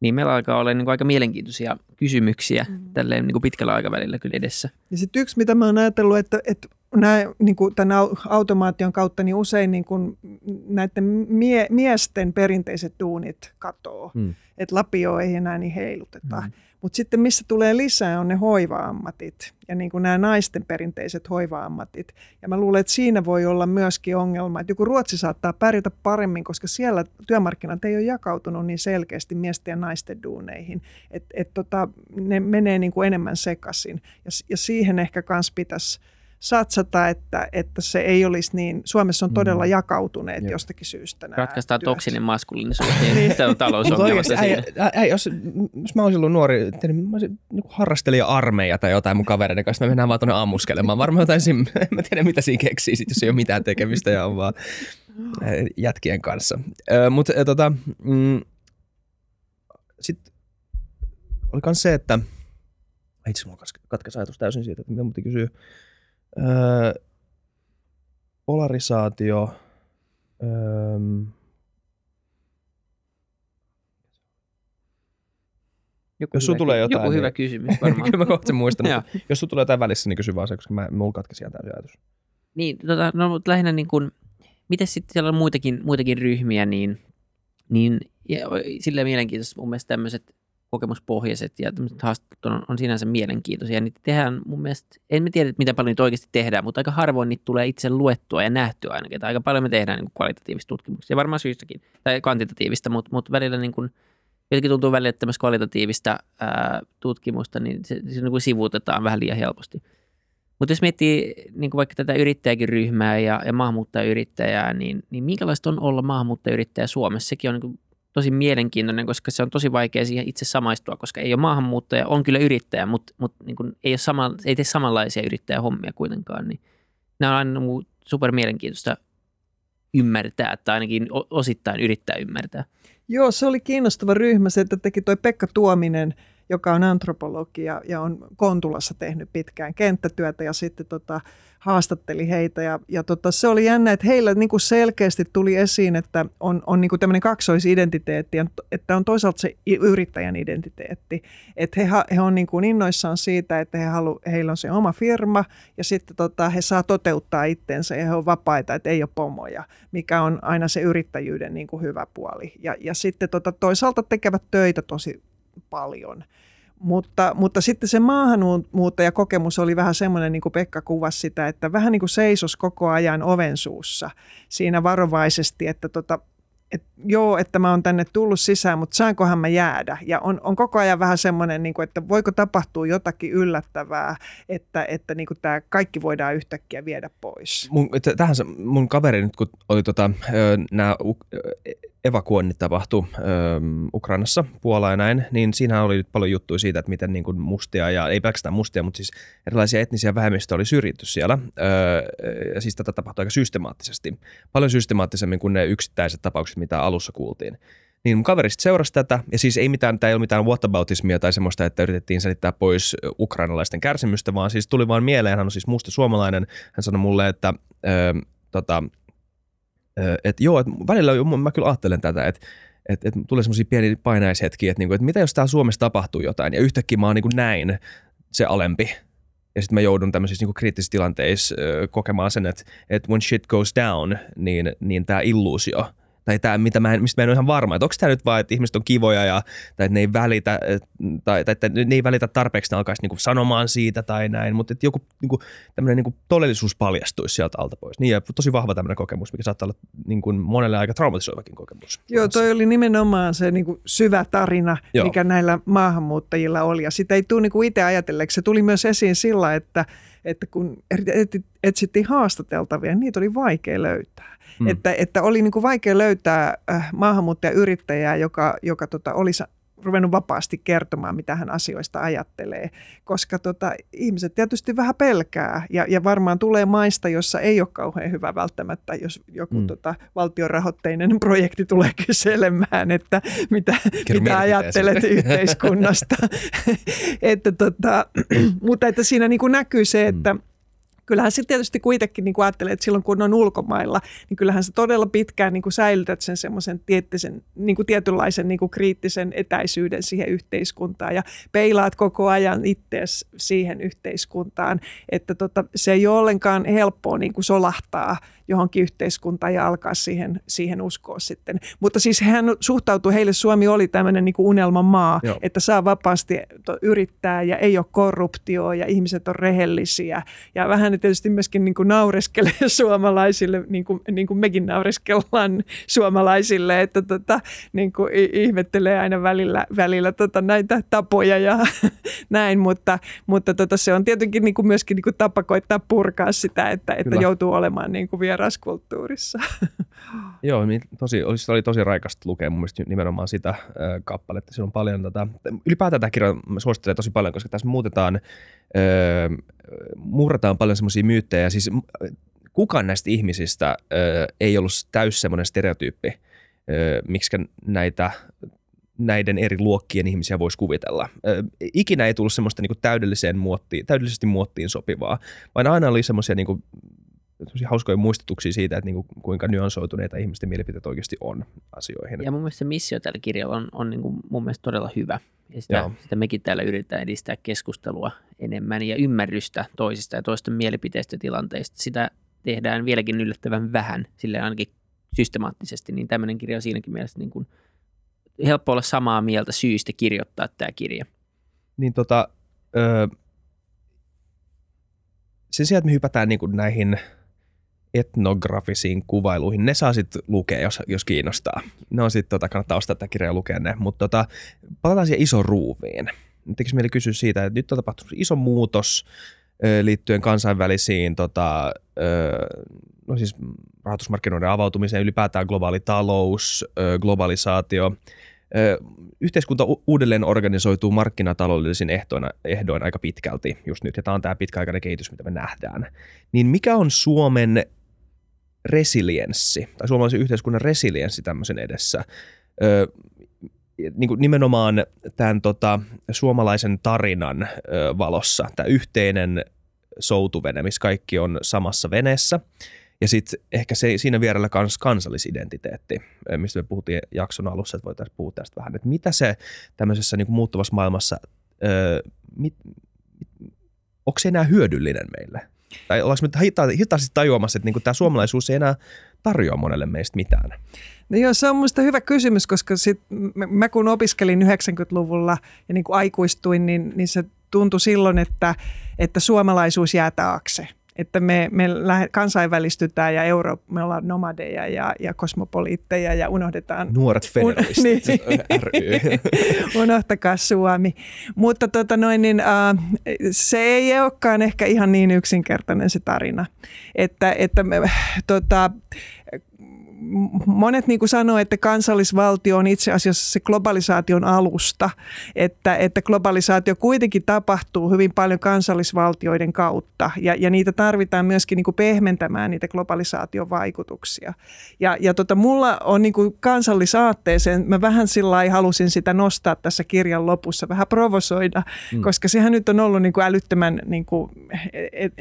niin meillä alkaa olla niin kuin aika mielenkiintoisia kysymyksiä mm. tälleen niin kuin pitkällä aikavälillä kyllä edessä. Ja sitten yksi, mitä mä oon ajatellut, että, että näin, niin kuin tämän automaation kautta niin usein niin kuin näiden mie, miesten perinteiset duunit katoo. Mm. Että lapio ei enää niin heiluteta. Mm. Mutta sitten missä tulee lisää on ne hoiva-ammatit ja niin kuin nämä naisten perinteiset hoiva-ammatit. Ja mä luulen, että siinä voi olla myöskin ongelma, että joku Ruotsi saattaa pärjätä paremmin, koska siellä työmarkkinat ei ole jakautunut niin selkeästi miesten ja naisten duuneihin. Että et tota, ne menee niin kuin enemmän sekaisin. Ja, ja siihen ehkä myös pitäisi satsata, että, että se ei olisi niin, Suomessa on todella mm. jakautuneet mm. jostakin syystä nämä Ratkaistaan työt. toksinen maskuliinisuus, niin se on talousongelmasta siinä. Äi, jos, jos mä olisin ollut nuori, niin mä olisin niin harrastelija armeija tai jotain mun kavereiden kanssa, me mennään vaan tuonne ammuskelemaan. Varmaan jotain, en mä tiedä mitä siinä keksii, sit, jos ei ole mitään tekemistä ja on vaan jätkien kanssa. Mutta tota, mm, sitten oli myös se, että itse mulla katkesi ajatus täysin siitä, että mitä muuta kysyy. Öö, polarisaatio. Öö, joku jos hyvä, tulee jotain, joku niin, hyvä kysymys varmaan. kyllä mä kohta muistan. jos sulla tulee jotain välissä, niin kysy vaan se, koska mä, mulla katkesi ihan täysin ajatus. Niin, tota, no mutta lähinnä niin kuin, miten sitten siellä on muitakin, muitakin ryhmiä, niin, niin ja, silleen mielenkiintoista mun mielestä tämmöiset kokemuspohjaiset ja haastattelut on, on sinänsä mielenkiintoisia. Niitä tehdään mun mielestä, en mä tiedä, miten paljon niitä oikeasti tehdään, mutta aika harvoin niitä tulee itse luettua ja nähtyä ainakin. Tai aika paljon me tehdään niin kuin kvalitatiivista tutkimuksia, varmaan syystäkin, tai kvantitatiivista, mutta, mutta välillä niin kuin, jotenkin tuntuu välillä, että tämmöistä kvalitatiivista ää, tutkimusta, niin se, se niin kuin sivuutetaan vähän liian helposti. Mutta jos miettii niin kuin vaikka tätä yrittäjäkin ryhmää ja, ja maahanmuuttajayrittäjää, niin, niin minkälaista on olla maahanmuuttajayrittäjä Suomessa? Sekin on niin kuin tosi mielenkiintoinen, koska se on tosi vaikea siihen itse samaistua, koska ei ole maahanmuuttaja, on kyllä yrittäjä, mutta, mutta niin kuin ei, ole sama, ei tee samanlaisia yrittäjähommia kuitenkaan. Niin nämä on aina super mielenkiintoista ymmärtää, tai ainakin osittain yrittää ymmärtää. Joo, se oli kiinnostava ryhmä, se, että teki toi Pekka Tuominen – joka on antropologi ja, ja on Kontulassa tehnyt pitkään kenttätyötä ja sitten tota, haastatteli heitä. Ja, ja tota, se oli jännä, että heillä niin kuin selkeästi tuli esiin, että on, on niin kuin tämmöinen kaksoisidentiteetti, että on toisaalta se yrittäjän identiteetti. Että he, he on niin kuin innoissaan siitä, että he halu, heillä on se oma firma ja sitten tota, he saa toteuttaa itsensä ja he on vapaita, että ei ole pomoja, mikä on aina se yrittäjyyden niin kuin hyvä puoli. Ja, ja sitten tota, toisaalta tekevät töitä tosi paljon. Mutta, mutta sitten se maahanmuuttajakokemus oli vähän semmoinen, niin kuin Pekka kuvasi sitä, että vähän niin kuin seisos koko ajan oven suussa siinä varovaisesti, että tota, et, joo, että mä oon tänne tullut sisään, mutta saankohan mä jäädä? Ja on, on koko ajan vähän semmoinen, niin kuin, että voiko tapahtua jotakin yllättävää, että, että niin kuin tämä kaikki voidaan yhtäkkiä viedä pois. Mun, tähän mun kaveri nyt, kun oli tota, nämä evakuoinnit tapahtui ö, Ukrainassa, Puola ja näin, niin siinä oli nyt paljon juttuja siitä, että miten niin kuin mustia ja ei pelkästään mustia, mutta siis erilaisia etnisiä vähemmistöjä oli syrjitty siellä. Ö, ja siis tätä tapahtui aika systemaattisesti. Paljon systemaattisemmin kuin ne yksittäiset tapaukset, mitä alussa kuultiin. Niin mun kaverista seurasi tätä, ja siis ei mitään, tämä ei ole mitään whataboutismia tai semmoista, että yritettiin selittää pois ukrainalaisten kärsimystä, vaan siis tuli vaan mieleen, hän on siis musta suomalainen, hän sanoi mulle, että ö, tota, että joo, että välillä mä kyllä ajattelen tätä, että että et tulee semmoisia pieniä painaishetkiä, että, niinku, että mitä jos täällä Suomessa tapahtuu jotain ja yhtäkkiä mä oon niinku näin se alempi. Ja sitten mä joudun tämmöisissä niinku kriittisissä tilanteissa kokemaan sen, että, että when shit goes down, niin, niin tämä illuusio – tai tämä, mitä mä en, mistä mä en ole ihan varma, että onko tämä nyt vaan, että ihmiset on kivoja ja, tai että ne ei välitä, tai, tai että ne ei välitä tarpeeksi, ne alkaisi niinku sanomaan siitä tai näin, mutta että joku niinku, tämmöinen niinku todellisuus paljastuisi sieltä alta pois. Niin ja tosi vahva tämmöinen kokemus, mikä saattaa olla niinku monelle aika traumatisoivakin kokemus. Joo, toi oli nimenomaan se niinku syvä tarina, Joo. mikä näillä maahanmuuttajilla oli ja sitä ei tule niinku itse ajatelleeksi. Se tuli myös esiin sillä, että, että kun etsittiin haastateltavia, niitä oli vaikea löytää. Mm. Että, että oli niin kuin vaikea löytää äh, maahanmuuttajayrittäjää, joka, joka tota, olisi ruvennut vapaasti kertomaan, mitä hän asioista ajattelee, koska tota, ihmiset tietysti vähän pelkää ja, ja varmaan tulee maista, jossa ei ole kauhean hyvä välttämättä, jos joku mm. tota, valtiorahoitteinen projekti tulee kyselemään, että mitä, mitä ajattelet yhteiskunnasta. että, tota, mutta että siinä niin kuin näkyy se, että mm kyllähän se tietysti kuitenkin niin ajattelee, että silloin kun on ulkomailla, niin kyllähän se todella pitkään niin kuin säilytät sen semmoisen niin kuin tietynlaisen niin kuin kriittisen etäisyyden siihen yhteiskuntaan ja peilaat koko ajan itseäsi siihen yhteiskuntaan, että tota, se ei ole ollenkaan helppoa niin kuin solahtaa johonkin yhteiskuntaan ja alkaa siihen, siihen uskoa sitten. Mutta siis hän suhtautui, heille Suomi oli tämmöinen niin unelman maa, Joo. että saa vapaasti yrittää ja ei ole korruptioa ja ihmiset on rehellisiä. Ja vähän tietysti myöskin niin kuin naureskelee suomalaisille, niin kuin, niin kuin mekin naureskellaan suomalaisille, että tota, niin kuin ihmettelee aina välillä, välillä tota näitä tapoja ja näin, mutta, mutta tota, se on tietenkin niin kuin myöskin niin kuin tapa koittaa purkaa sitä, että, että joutuu olemaan niin kuin vielä vieraskulttuurissa. Joo, niin tosi, oli, oli tosi raikasta lukea mun mielestä nimenomaan sitä äh, kappaletta. Siinä on paljon tätä, ylipäätään tämä kirja suosittelen tosi paljon, koska tässä muutetaan, äh, murrataan paljon semmoisia myyttejä. Siis kukaan näistä ihmisistä äh, ei ollut täys semmoinen stereotyyppi, äh, miksi näitä näiden eri luokkien ihmisiä voisi kuvitella. ikinä ei tullut semmoista niin täydelliseen muottiin, täydellisesti muottiin sopivaa, vaan aina oli semmoisia niin hauskoja muistutuksia siitä, että niinku, kuinka nyansoituneita ihmisten mielipiteet oikeasti on asioihin. Ja mun mielestä se missio tällä kirjalla on, on niinku mun mielestä todella hyvä. Ja sitä, sitä mekin täällä yritetään edistää keskustelua enemmän ja ymmärrystä toisista ja toisten mielipiteistä ja tilanteista. Sitä tehdään vieläkin yllättävän vähän, sille ainakin systemaattisesti, niin tämmöinen kirja on siinäkin mielessä niin kuin helppo olla samaa mieltä syystä kirjoittaa tämä kirja. Niin tota, öö, sen sijaan, että me hypätään niin kuin näihin etnografisiin kuvailuihin. Ne saa sitten lukea, jos, jos kiinnostaa. Ne on sitten, tota, kannattaa ostaa tätä kirjaa ja lukea ne. Mutta tota, palataan siihen iso ruuviin. Tekisi mieli kysyä siitä, että nyt on tapahtunut iso muutos liittyen kansainvälisiin tota, no siis rahoitusmarkkinoiden avautumiseen, ylipäätään globaali talous, globalisaatio. Yhteiskunta uudelleen organisoituu markkinataloudellisin ehdoin, ehdoin aika pitkälti just nyt, ja tämä on tämä pitkäaikainen kehitys, mitä me nähdään. Niin mikä on Suomen resilienssi tai suomalaisen yhteiskunnan resilienssi tämmöisen edessä. Ö, niin kuin nimenomaan tämän tota, suomalaisen tarinan ö, valossa, tämä yhteinen soutuvene, missä kaikki on samassa veneessä. Ja sitten ehkä se, siinä vierellä kans kansallisidentiteetti, mistä me puhuttiin jakson alussa, että voitaisiin puhua tästä vähän, että mitä se tämmöisessä niin kuin muuttuvassa maailmassa, ö, mit, mit, onko se enää hyödyllinen meille? Tai ollaanko me hita- hitaasti tajuamassa, että niin tämä suomalaisuus ei enää tarjoa monelle meistä mitään? No joo, se on minusta hyvä kysymys, koska sit mä kun opiskelin 90-luvulla ja niin aikuistuin, niin, niin se tuntui silloin, että, että suomalaisuus jää taakse – että me, me kansainvälistytään ja Euro, me ollaan nomadeja ja, ja kosmopoliitteja ja unohdetaan... Nuoret federalistit niin. ry. Unohtakaa Suomi. Mutta tota noin, niin, uh, se ei olekaan ehkä ihan niin yksinkertainen se tarina. Että, että me, tota, monet niin kuin sanoo, että kansallisvaltio on itse asiassa se globalisaation alusta, että, että globalisaatio kuitenkin tapahtuu hyvin paljon kansallisvaltioiden kautta ja, ja niitä tarvitaan myöskin niin kuin pehmentämään niitä globalisaation vaikutuksia. Ja, ja tota, mulla on niin kuin kansallisaatteeseen, mä vähän sillä halusin sitä nostaa tässä kirjan lopussa, vähän provosoida, mm. koska sehän nyt on ollut niin kuin älyttömän niin kuin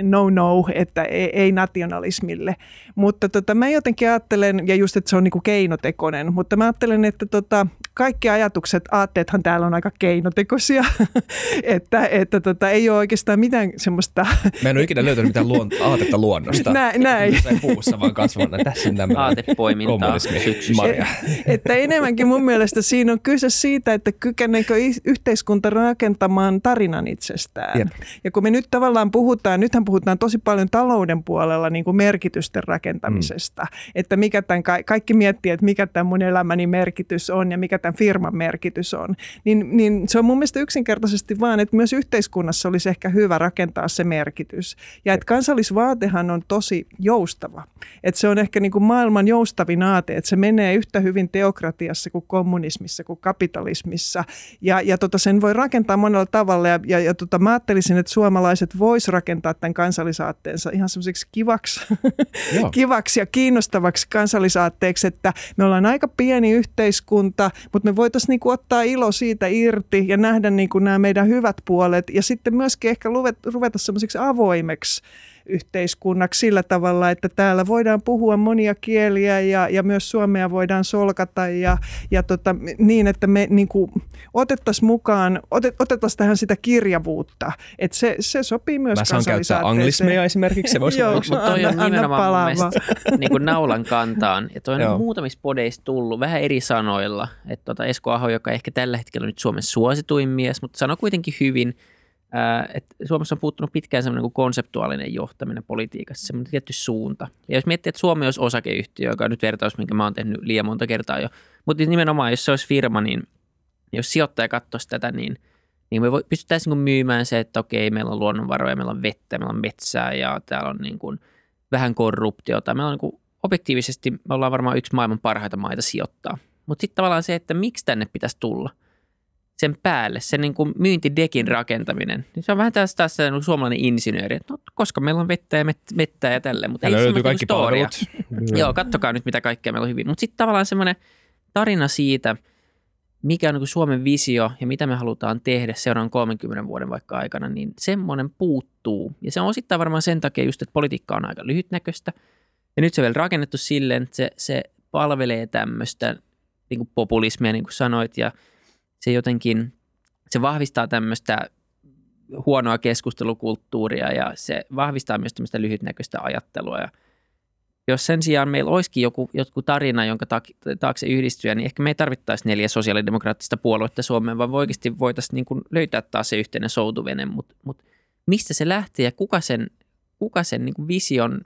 no-no, että ei, ei nationalismille. Mutta tota, mä jotenkin ajattelen, ja just, että se on niin kuin keinotekoinen, mutta mä ajattelen, että tota, kaikki ajatukset, aatteethan täällä on aika keinotekoisia, että, että tota, ei ole oikeastaan mitään semmoista... Mä en ole ikinä löytänyt mitään luon, aatetta luonnosta. Näin. näin. Jossain puussa vaan kasvana. Tässä on tämmöinen Aatepoimintaa Et, että enemmänkin mun mielestä siinä on kyse siitä, että kykeneekö yhteiskunta rakentamaan tarinan itsestään. Jep. Ja kun me nyt tavallaan puhutaan, nythän puhutaan tosi paljon talouden puolella niin kuin merkitysten rakentamisesta, mm. että mikä tämän, kaikki miettii, että mikä tämä mun elämäni merkitys on ja mikä tämän firman merkitys on, niin, niin se on mun mielestä yksinkertaisesti vaan, että myös yhteiskunnassa olisi ehkä hyvä rakentaa se merkitys. Ja että kansallisvaatehan on tosi joustava. Että se on ehkä niin kuin maailman joustavin aate, että se menee yhtä hyvin teokratiassa kuin kommunismissa kuin kapitalismissa. Ja, ja tota, sen voi rakentaa monella tavalla ja, ja, ja tota, mä ajattelisin, että suomalaiset vois rakentaa tämän kansallisaatteensa ihan semmoiseksi kivaksi, kivaksi ja kiinnostavaksi kansallisaatteeksi, että me ollaan aika pieni yhteiskunta, mutta me voitaisiin niinku ottaa ilo siitä irti ja nähdä niinku nämä meidän hyvät puolet ja sitten myöskin ehkä ruveta semmoiseksi avoimeksi yhteiskunnaksi sillä tavalla, että täällä voidaan puhua monia kieliä ja, ja myös suomea voidaan solkata ja, ja tota, niin, että me niin kuin, otettaisiin mukaan, otet, otettaisiin tähän sitä kirjavuutta, että se, se sopii myös Mä saan käyttää anglismeja esimerkiksi, se voisi Joo, mutta toi on nimenomaan mun niin kuin naulan kantaan. Ja toi on muutamissa podeissa tullut vähän eri sanoilla. Että tota Esko Aho, joka ehkä tällä hetkellä on nyt Suomen suosituin mies, mutta sanoi kuitenkin hyvin – että Suomessa on puuttunut pitkään semmoinen kuin konseptuaalinen johtaminen politiikassa, semmoinen tietty suunta. Ja jos miettii, että Suomi olisi osakeyhtiö, joka on nyt vertaus, minkä mä oon tehnyt liian monta kertaa jo, mutta nimenomaan jos se olisi firma, niin jos sijoittaja katsoisi tätä, niin, niin me pystyttäisiin niin myymään se, että okei, meillä on luonnonvaroja, meillä on vettä, meillä on metsää ja täällä on niin kuin vähän korruptiota. Meillä on niin kuin, objektiivisesti, me ollaan varmaan yksi maailman parhaita maita sijoittaa. Mutta sitten tavallaan se, että miksi tänne pitäisi tulla – sen päälle, sen niin kuin myyntidekin rakentaminen, niin se on vähän taas, taas niin suomalainen insinööri, että no, koska meillä on vettä ja mettä ja tälle, mutta ei löytyy kaikki storia. Joo, kattokaa nyt mitä kaikkea meillä on hyvin. Mutta sitten tavallaan semmoinen tarina siitä, mikä on niin Suomen visio ja mitä me halutaan tehdä seuraavan 30 vuoden vaikka aikana, niin semmoinen puuttuu. Ja se on osittain varmaan sen takia just, että politiikka on aika lyhytnäköistä. Ja nyt se on vielä rakennettu silleen, että se, se palvelee tämmöistä niin populismia, niin kuin sanoit, ja – se jotenkin, se vahvistaa tämmöistä huonoa keskustelukulttuuria ja se vahvistaa myös tämmöistä lyhytnäköistä ajattelua. Ja jos sen sijaan meillä olisikin joku, joku tarina, jonka taakse yhdistyä, niin ehkä me ei tarvittaisi neljä sosiaalidemokraattista puoluetta Suomeen, vaan oikeasti voitaisiin niin kuin löytää taas se yhteinen soutuvene. Mutta mut mistä se lähtee ja kuka sen, kuka sen niin kuin vision,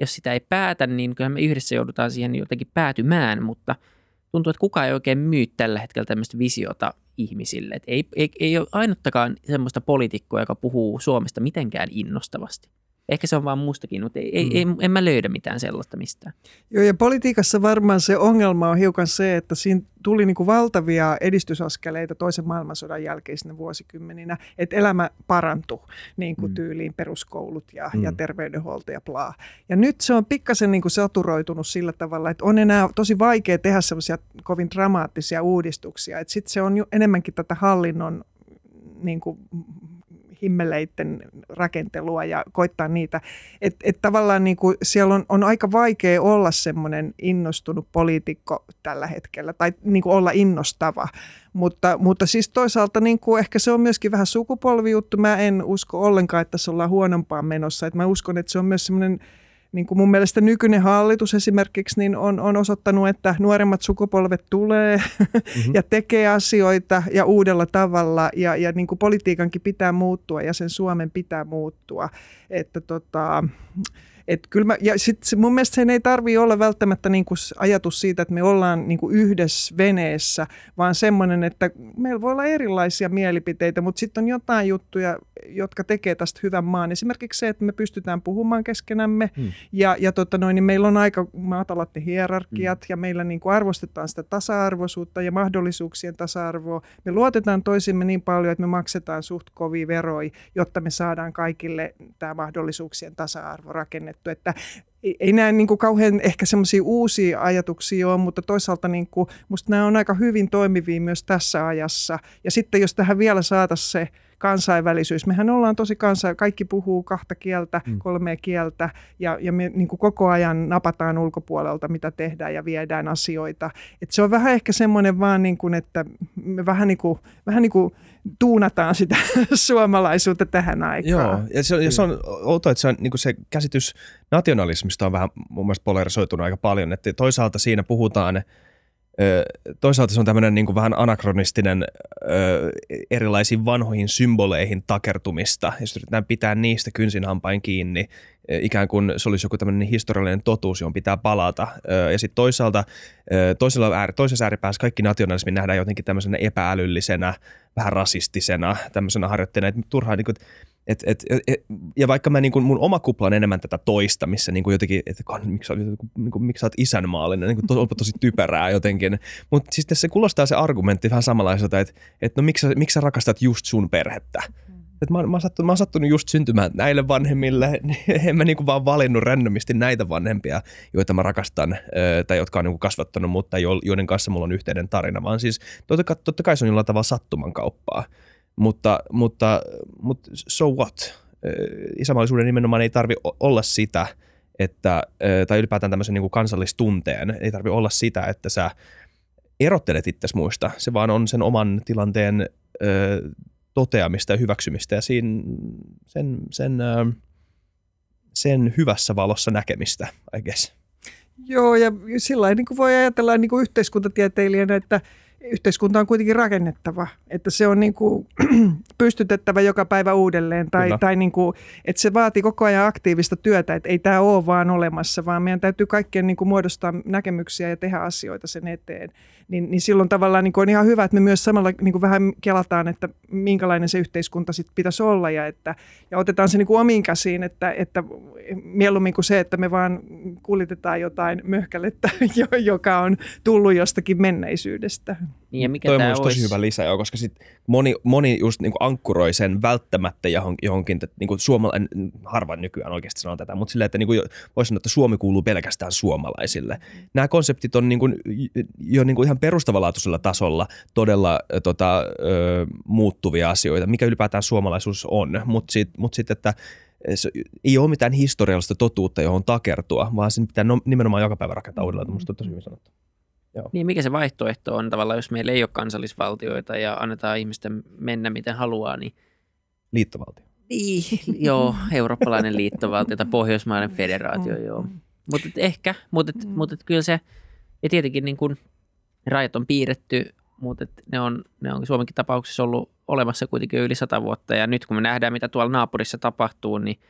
jos sitä ei päätä, niin kyllähän me yhdessä joudutaan siihen jotenkin päätymään, mutta – tuntuu, että kukaan ei oikein myy tällä hetkellä tämmöistä visiota ihmisille. Et ei, ei, ei ole ainuttakaan semmoista poliitikkoa, joka puhuu Suomesta mitenkään innostavasti. Ehkä se on vaan mustakin, mutta ei, mm. ei, en mä löydä mitään sellaista mistään. Joo, ja politiikassa varmaan se ongelma on hiukan se, että siinä tuli niin kuin valtavia edistysaskeleita toisen maailmansodan jälkeisinä vuosikymmeninä, että elämä parantui niin kuin mm. tyyliin peruskoulut ja, mm. ja terveydenhuolto ja plaa. Ja nyt se on pikkasen niin kuin saturoitunut sillä tavalla, että on enää tosi vaikea tehdä semmoisia kovin dramaattisia uudistuksia. Sitten se on jo enemmänkin tätä hallinnon niin kuin himmeleiden rakentelua ja koittaa niitä. Että et tavallaan niin kuin siellä on, on aika vaikea olla semmoinen innostunut poliitikko tällä hetkellä tai niin kuin olla innostava. Mutta, mutta siis toisaalta niin kuin ehkä se on myöskin vähän sukupolvijuttu. Mä en usko ollenkaan, että tässä ollaan huonompaan menossa. Et mä uskon, että se on myös semmoinen niin kuin mun mielestä nykyinen hallitus esimerkiksi niin on, on osoittanut, että nuoremmat sukupolvet tulee mm-hmm. ja tekee asioita ja uudella tavalla ja, ja niin kuin politiikankin pitää muuttua ja sen Suomen pitää muuttua. Että tota, Et kyllä mä, ja sit mun mielestä sen ei tarvi olla välttämättä niin kuin ajatus siitä, että me ollaan niin kuin yhdessä veneessä, vaan semmoinen, että meillä voi olla erilaisia mielipiteitä, mutta sitten on jotain juttuja, jotka tekee tästä hyvän maan. Esimerkiksi se, että me pystytään puhumaan keskenämme hmm. ja, ja tota noin, niin meillä on aika matalat ne hierarkiat hmm. ja meillä niin kuin arvostetaan sitä tasa-arvoisuutta ja mahdollisuuksien tasa-arvoa. Me luotetaan toisimme niin paljon, että me maksetaan suht kovia veroja, jotta me saadaan kaikille tämä mahdollisuuksien tasa-arvo rakennettu. Että ei näe niin kuin kauhean ehkä semmoisia uusia ajatuksia ole, mutta toisaalta niin kuin, musta nämä on aika hyvin toimivia myös tässä ajassa. Ja sitten jos tähän vielä saataisiin se kansainvälisyys. Mehän ollaan tosi kansa, kaikki puhuu kahta kieltä, mm. kolmea kieltä ja, ja me niin kuin koko ajan napataan ulkopuolelta, mitä tehdään ja viedään asioita. Et se on vähän ehkä semmoinen vaan, niin kuin, että me vähän niin kuin, vähän niin kuin tuunataan sitä suomalaisuutta tähän aikaan. Joo, ja se on, ja se on outoa, että se, on, niin kuin se käsitys nationalismista on vähän mun mielestä polarisoitunut aika paljon, että toisaalta siinä puhutaan – Toisaalta se on tämmöinen niin kuin vähän anakronistinen erilaisiin vanhoihin symboleihin takertumista, ja yritetään pitää niistä kynsinhampain kiinni, ikään kuin se olisi joku tämmöinen historiallinen totuus, johon pitää palata. Ja sitten toisaalta toisella äär, toisessa ääripäässä kaikki nationalismi nähdään jotenkin tämmöisenä epäälyllisenä, vähän rasistisena, tämmöisenä harjoitteena, että turhaan niin kuin, et, et, et, ja vaikka mä, niin kuin, mun oma kupla on enemmän tätä toista, missä niin kuin jotenkin, että miksi, niin kuin, miksi sä oot isänmaallinen, niin kuin, to, tosi typerää jotenkin. Mutta siis se kuulostaa se argumentti vähän samanlaiselta, että, että no miksi, miksi sä rakastat just sun perhettä. Mm. Et mä, mä, oon sattunut, mä oon sattunut just syntymään näille vanhemmille, niin en mä niinku vaan valinnut randomisti näitä vanhempia, joita mä rakastan tai jotka on niinku kasvattanut mutta joiden kanssa mulla on yhteinen tarina, vaan siis totta, totta kai se on jollain tavalla sattuman kauppaa. Mutta, mutta, mutta so what? Isämaallisuuden nimenomaan ei tarvi olla sitä, että, tai ylipäätään tämmöisen niin kuin kansallistunteen, ei tarvi olla sitä, että sä erottelet itse muista. Se vaan on sen oman tilanteen ö, toteamista ja hyväksymistä ja siinä, sen, sen, ö, sen hyvässä valossa näkemistä, I guess. Joo, ja sillä niin voi ajatella niin kuin yhteiskuntatieteilijänä, että yhteiskunta on kuitenkin rakennettava, että se on niin kuin pystytettävä joka päivä uudelleen tai, tai niin kuin, että se vaatii koko ajan aktiivista työtä, että ei tämä ole vaan olemassa, vaan meidän täytyy kaikkien niin kuin muodostaa näkemyksiä ja tehdä asioita sen eteen niin, niin silloin tavallaan niin on ihan hyvä, että me myös samalla niin kuin vähän kelataan, että minkälainen se yhteiskunta sitten pitäisi olla ja, että, ja otetaan se niin kuin omiin käsiin, että, että mieluummin kuin se, että me vaan kuljetetaan jotain möhkälettä, joka on tullut jostakin menneisyydestä. Niin ja mikä Toi on tosi hyvä lisä, joo, koska sit moni, moni just niin kuin ankkuroi sen välttämättä johonkin, johonkin että niin kuin suomalainen, harva nykyään oikeasti sanoo tätä, mutta silleen, että niin kuin voisi sanoa, että Suomi kuuluu pelkästään suomalaisille. Mm. Nämä konseptit on niin kuin, jo niin kuin ihan perustavanlaatuisella tasolla todella tota, ö, muuttuvia asioita, mikä ylipäätään suomalaisuus on, mutta sitten mut sit, että se ei ole mitään historiallista totuutta, johon takertua, vaan sen pitää no, nimenomaan joka päivä rakentaa uudelleen. Minusta on tosi hyvin sanottu. Joo. Niin mikä se vaihtoehto on tavallaan, jos meillä ei ole kansallisvaltioita ja annetaan ihmisten mennä miten haluaa, niin... Liittovaltio. Niin, joo, eurooppalainen liittovaltio tai pohjoismainen federaatio, mm. joo. Mutta ehkä, mutta mm. mut kyllä se, ja tietenkin niin kun, rajat on piirretty, mutta ne on, ne on Suomenkin tapauksessa ollut olemassa kuitenkin yli sata vuotta, ja nyt kun me nähdään, mitä tuolla naapurissa tapahtuu, niin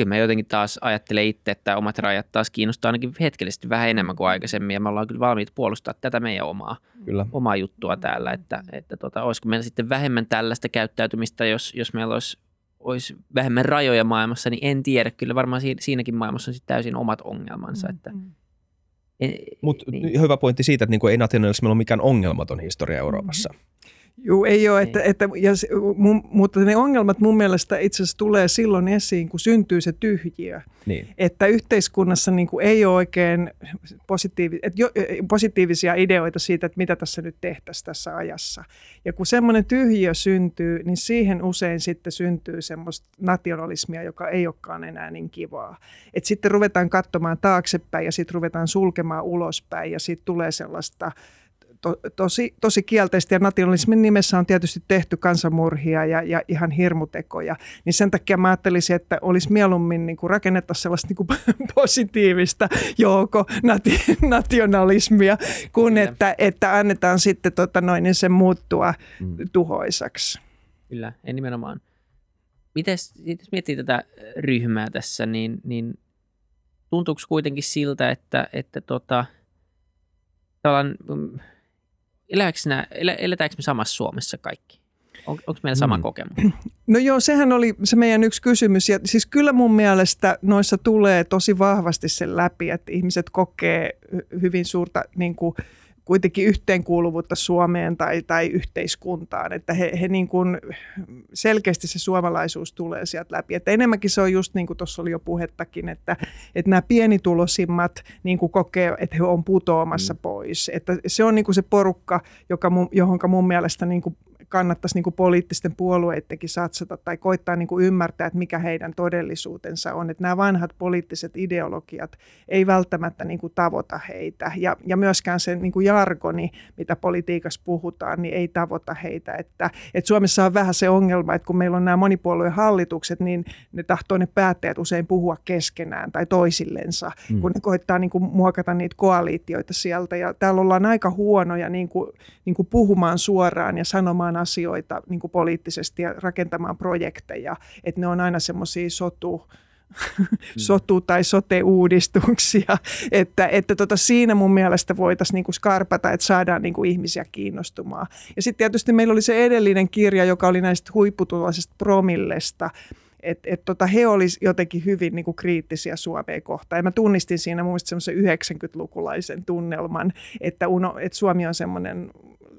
kyllä mä jotenkin taas ajattelen itse, että omat rajat taas kiinnostaa ainakin hetkellisesti vähän enemmän kuin aikaisemmin, ja me ollaan kyllä valmiit puolustaa tätä meidän omaa, kyllä. omaa juttua täällä, että, että tota, olisiko meillä sitten vähemmän tällaista käyttäytymistä, jos, jos meillä olisi, olisi vähemmän rajoja maailmassa, niin en tiedä, kyllä varmaan siinäkin maailmassa on sitten täysin omat ongelmansa, että mm-hmm. Mutta niin. hyvä pointti siitä, että niinku ei nationalismilla ole mikään ongelmaton historia Euroopassa. Mm-hmm. Joo, ei ole, että, että, ja, mun, mutta ne ongelmat mun mielestä itse asiassa tulee silloin esiin, kun syntyy se tyhjiö. Niin. Että yhteiskunnassa niin kuin ei ole oikein positiivi, että jo, positiivisia ideoita siitä, että mitä tässä nyt tehtäisiin tässä ajassa. Ja kun semmoinen tyhjiö syntyy, niin siihen usein sitten syntyy semmoista nationalismia, joka ei olekaan enää niin kivaa. Että sitten ruvetaan katsomaan taaksepäin ja sitten ruvetaan sulkemaan ulospäin ja sitten tulee sellaista – to, tosi, tosi kielteistä ja nationalismin nimessä on tietysti tehty kansanmurhia ja, ja ihan hirmutekoja. Niin sen takia mä ajattelisin, että olisi mieluummin niin kuin rakennetta sellaista niin kuin positiivista joukko nati, nationalismia, kuin että, että annetaan sitten tota noin, niin sen muuttua mm. tuhoisaksi. Kyllä, ja nimenomaan. Miten jos miettii tätä ryhmää tässä, niin, niin tuntuuko kuitenkin siltä, että, että tota, mm, eletäänkö me samassa Suomessa kaikki? On, onko meillä sama mm. kokemus? No joo, sehän oli se meidän yksi kysymys. Ja siis kyllä mun mielestä noissa tulee tosi vahvasti sen läpi, että ihmiset kokee hyvin suurta niin kuin, kuitenkin yhteenkuuluvuutta Suomeen tai, tai yhteiskuntaan, että he, he niin kuin selkeästi se suomalaisuus tulee sieltä läpi. Että enemmänkin se on just niin kuin tuossa oli jo puhettakin, että, että nämä pienitulosimmat niin kuin kokee, että he on putoamassa mm. pois. Että se on niin kuin se porukka, joka, johonka mun mielestä niin kuin kannattaisi niin kuin poliittisten puolueidenkin satsata tai koittaa niin kuin ymmärtää, että mikä heidän todellisuutensa on. Että nämä vanhat poliittiset ideologiat ei välttämättä niin kuin tavoita heitä ja, ja myöskään se niin kuin jargoni, mitä politiikassa puhutaan, niin ei tavoita heitä. Että, että Suomessa on vähän se ongelma, että kun meillä on nämä monipuolueen hallitukset, niin ne tahtoo ne päättäjät usein puhua keskenään tai toisillensa, mm. kun ne koittaa niin kuin muokata niitä koaliitioita sieltä. Ja täällä ollaan aika huonoja niin kuin, niin kuin puhumaan suoraan ja sanomaan asioita niin kuin poliittisesti ja rakentamaan projekteja, että ne on aina semmoisia sotu, mm. sotu- tai sote-uudistuksia, että, että tota siinä mun mielestä voitaisiin niinku skarpata, että saadaan niinku ihmisiä kiinnostumaan. Ja sitten tietysti meillä oli se edellinen kirja, joka oli näistä huipputuloisesta promillesta, että et tota, he olisivat jotenkin hyvin niinku kriittisiä Suomeen kohtaan. Ja mä tunnistin siinä mun semmoisen 90-lukulaisen tunnelman, että, uno, että Suomi on semmoinen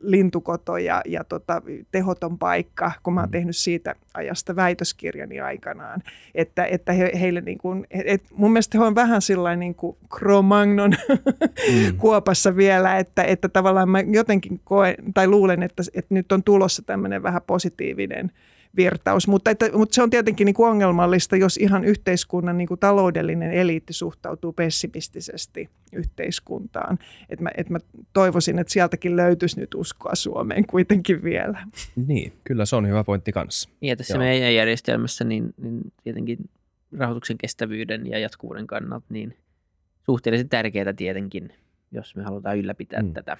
lintukoto ja, ja tota, tehoton paikka, kun mä oon mm. tehnyt siitä ajasta väitöskirjani aikanaan. Että, että he, heille niin kuin, et mun mielestä he on vähän sellainen niin kuin Cro-Magnon mm. kuopassa vielä, että, että tavallaan mä jotenkin koen tai luulen, että, että nyt on tulossa tämmöinen vähän positiivinen – virtaus. Mutta, että, mutta se on tietenkin niin kuin ongelmallista, jos ihan yhteiskunnan niin kuin taloudellinen eliitti suhtautuu pessimistisesti yhteiskuntaan. Et mä, et mä toivoisin, että sieltäkin löytyisi nyt uskoa Suomeen kuitenkin vielä. Niin, kyllä se on hyvä pointti kanssa. Ja tässä Joo. meidän järjestelmässä niin, niin tietenkin rahoituksen kestävyyden ja jatkuvuuden kannalta niin suhteellisen tärkeää tietenkin, jos me halutaan ylläpitää mm. tätä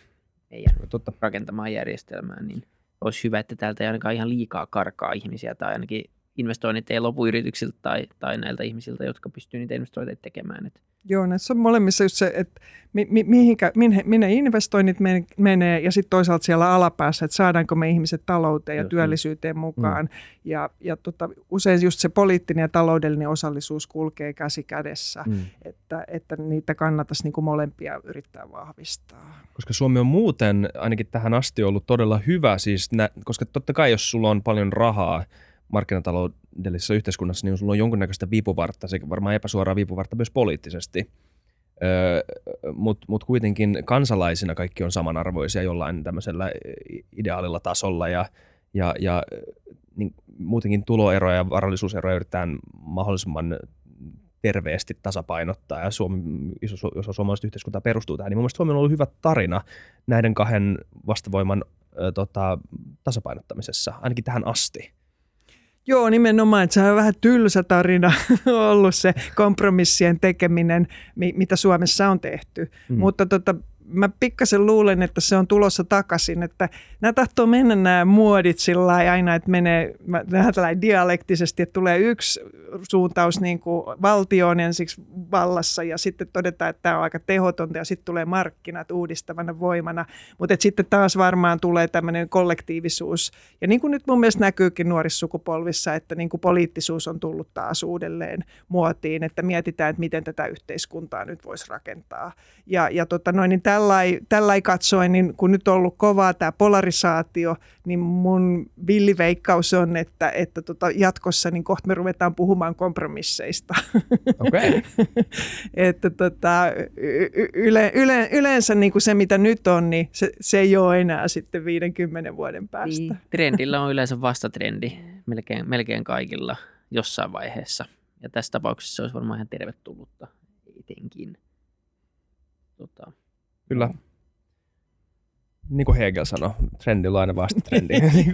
meidän Totta. rakentamaa järjestelmää, niin – olisi hyvä, että täältä ei ainakaan ihan liikaa karkaa ihmisiä tai ainakin investoinnit ei lopu yrityksiltä tai, tai näiltä ihmisiltä, jotka pystyvät niitä investointeja tekemään. Että Joo, näissä on molemmissa just se, että mi, mi, mihinkä, minne, minne investoinnit menee ja sitten toisaalta siellä alapäässä, että saadaanko me ihmiset talouteen ja Just, niin. työllisyyteen mukaan. Mm. Ja, ja tota, usein just se poliittinen ja taloudellinen osallisuus kulkee käsi kädessä, mm. että, että niitä kannattaisi niin kuin molempia yrittää vahvistaa. Koska Suomi on muuten ainakin tähän asti ollut todella hyvä, siis nä, koska totta kai jos sulla on paljon rahaa, markkinataloudellisessa yhteiskunnassa, niin sulla on jonkunnäköistä viipuvartta, sekä varmaan epäsuoraa viipuvartta myös poliittisesti. Öö, Mutta mut kuitenkin kansalaisina kaikki on samanarvoisia jollain tämmöisellä ideaalilla tasolla ja, ja, ja niin muutenkin tuloeroja ja varallisuuseroja yritetään mahdollisimman terveesti tasapainottaa ja Suomi, iso osa suomalaisesta yhteiskuntaa perustuu tähän, niin mun Suomi on ollut hyvä tarina näiden kahden vastavoiman ö, tota, tasapainottamisessa, ainakin tähän asti. Joo, nimenomaan, että se on vähän tylsä tarina ollut se kompromissien tekeminen, mitä Suomessa on tehty. Mm. Mutta tota, mä pikkasen luulen, että se on tulossa takaisin, että nämä tahtoo mennä nämä muodit sillä aina, että menee vähän dialektisesti, että tulee yksi suuntaus niin kuin valtioon ensiksi vallassa ja sitten todetaan, että tämä on aika tehotonta ja sitten tulee markkinat uudistavana voimana, mutta sitten taas varmaan tulee tämmöinen kollektiivisuus. Ja niin kuin nyt mun mielestä näkyykin nuorissa sukupolvissa, että niin kuin poliittisuus on tullut taas uudelleen muotiin, että mietitään, että miten tätä yhteiskuntaa nyt voisi rakentaa. Ja, ja tota noin, niin katsoen, niin kun nyt on ollut kovaa tämä polarisaatio, niin mun villiveikkaus on, että, että tota jatkossa niin kohta me ruvetaan puhumaan kompromisseista. Okay. että tota, yle, yle, yleensä niin kuin se, mitä nyt on, niin se, se ei ole enää sitten 50 vuoden päästä. Niin. Trendillä on yleensä vastatrendi melkein, melkein kaikilla jossain vaiheessa. Ja tässä tapauksessa se olisi varmaan ihan tervetullutta etenkin. Tota, Kyllä. Niin kuin Hegel sanoi, trendillä on aina vasta trendi. Niin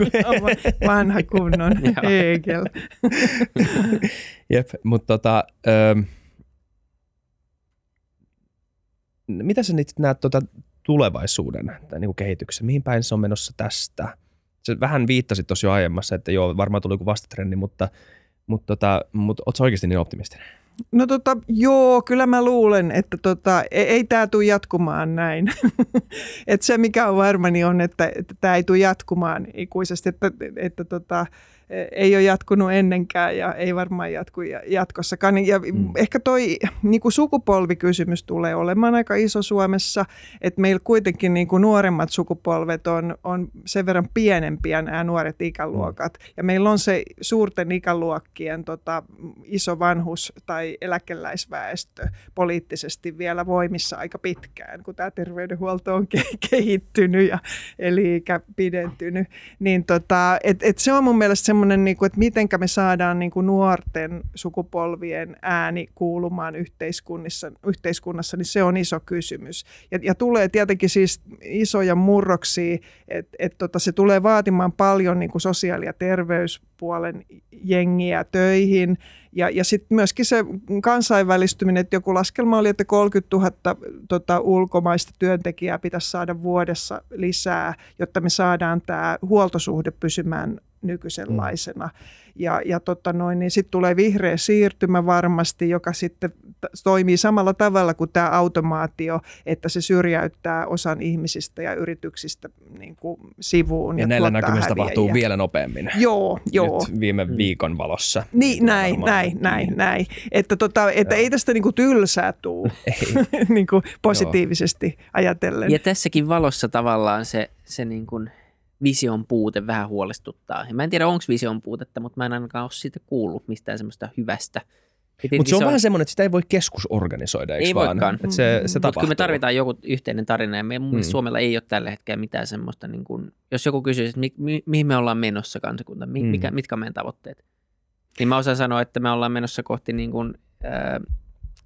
Vanha kunnon Hegel. Jep, mutta tota, ö, mitä sä nyt näet tuota tulevaisuuden tai niin kuin kehityksen? Mihin päin se on menossa tästä? Se vähän viittasit tuossa jo aiemmassa, että joo, varmaan tuli joku vastatrendi, mutta, mutta, tota, mutta ootko oikeasti niin optimistinen? No tota, joo, kyllä mä luulen, että tota, ei, ei tämä tule jatkumaan näin. et se mikä on varma, niin on, että, että tämä ei tule jatkumaan ikuisesti, että, että tota, ei ole jatkunut ennenkään ja ei varmaan jatku jatkossakaan. Ja mm. ehkä toi niin kuin sukupolvikysymys tulee olemaan aika iso Suomessa, että meillä kuitenkin niin kuin nuoremmat sukupolvet on, on sen verran pienempiä nämä nuoret ikäluokat. Mm. Ja meillä on se suurten ikäluokkien tota, iso vanhus- tai eläkeläisväestö poliittisesti vielä voimissa aika pitkään, kun tämä terveydenhuolto on ke- kehittynyt ja eli ikä pidentynyt. Niin tota, et, et se on mun mielestä semmoinen, niin että miten me saadaan niin kuin nuorten sukupolvien ääni kuulumaan yhteiskunnassa, yhteiskunnassa, niin se on iso kysymys. Ja, ja tulee tietenkin siis isoja murroksia, että et tota, se tulee vaatimaan paljon niin kuin sosiaali- ja terveyspuolen jengiä töihin. Ja, ja sitten myöskin se kansainvälistyminen, että joku laskelma oli, että 30 000 tota, ulkomaista työntekijää pitäisi saada vuodessa lisää, jotta me saadaan tämä huoltosuhde pysymään nykyisenlaisena. Mm. Ja, ja tota noin, niin sitten tulee vihreä siirtymä varmasti, joka sitten toimii samalla tavalla kuin tämä automaatio, että se syrjäyttää osan ihmisistä ja yrityksistä niin kuin sivuun. Ja, ja näillä näkymissä tapahtuu vielä nopeammin. Joo, joo. Nyt viime mm. viikon valossa. Niin, näin, näin, näin, näin. Että, tota, että ei tästä niin kuin tylsää tuu niin kuin positiivisesti joo. ajatellen. Ja tässäkin valossa tavallaan se, se niin kuin – vision puute vähän huolestuttaa. Ja mä en tiedä, onko vision puutetta, mutta mä en ainakaan ole siitä kuullut mistään semmoista hyvästä. Mutta se on, on vähän semmoinen, että sitä ei voi keskusorganisoida, eikö ei vaan? Voikaan. Että se, se Mutta kyllä me tarvitaan joku yhteinen tarina, ja me, mun mm. Suomella ei ole tällä hetkellä mitään semmoista, niin kuin, jos joku kysyisi, että mi, mi, mihin me ollaan menossa kansakunta, mi, mm. mikä, mitkä on meidän tavoitteet, niin mä osaan sanoa, että me ollaan menossa kohti niin kuin, äh,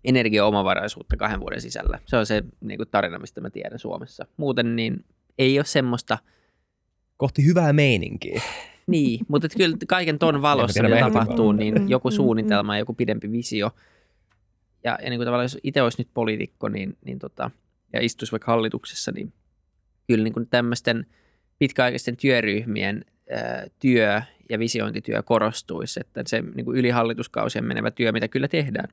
energiaomavaraisuutta kahden vuoden sisällä. Se on se niin tarina, mistä mä tiedän Suomessa. Muuten niin ei ole semmoista – kohti hyvää meininkiä. Niin, mutta kyllä kaiken ton valossa, mitä tapahtuu, niin mm, joku mm, suunnitelma ja joku pidempi visio. Ja, ja niin kuin tavallaan jos itse olisi nyt poliitikko niin, niin tota, ja istuisi vaikka hallituksessa, niin kyllä niin kuin tämmöisten pitkäaikaisten työryhmien ää, työ ja visiointityö korostuisi, että se niin kuin yli hallituskausien menevä työ, mitä kyllä tehdään,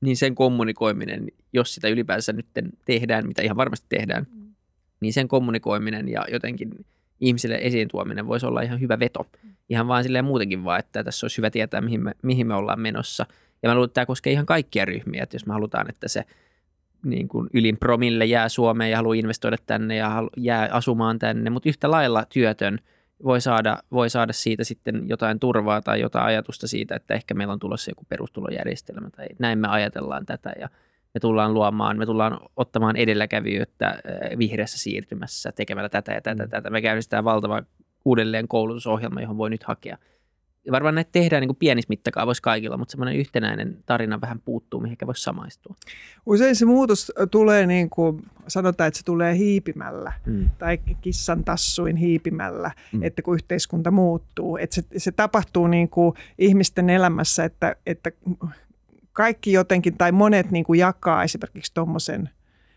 niin sen kommunikoiminen, jos sitä ylipäänsä nyt tehdään, mitä ihan varmasti tehdään, niin sen kommunikoiminen ja jotenkin – ihmisille esiin tuominen voisi olla ihan hyvä veto. Ihan vaan silleen muutenkin vaan, että tässä olisi hyvä tietää, mihin me, mihin me ollaan menossa. Ja mä luulen, että tämä koskee ihan kaikkia ryhmiä, että jos me halutaan, että se niin kuin ylin promille jää Suomeen ja haluaa investoida tänne ja jää asumaan tänne, mutta yhtä lailla työtön voi saada, voi saada siitä sitten jotain turvaa tai jotain ajatusta siitä, että ehkä meillä on tulossa joku perustulojärjestelmä tai näin me ajatellaan tätä ja me tullaan luomaan, me tullaan ottamaan edelläkävijyyttä äh, vihreässä siirtymässä tekemällä tätä ja tätä, mm. tätä. Me käynnistetään valtava uudelleen koulutusohjelma, johon voi nyt hakea. Ja varmaan näitä tehdään niin kuin pienissä mittakaavoissa kaikilla, mutta semmoinen yhtenäinen tarina vähän puuttuu, mihin voisi samaistua. Usein se muutos tulee niin kuin, sanotaan, että se tulee hiipimällä mm. tai kissan tassuin hiipimällä, mm. että kun yhteiskunta muuttuu. Että se, se tapahtuu niin kuin ihmisten elämässä, että, että kaikki jotenkin tai monet niin kuin jakaa esimerkiksi tuommoisen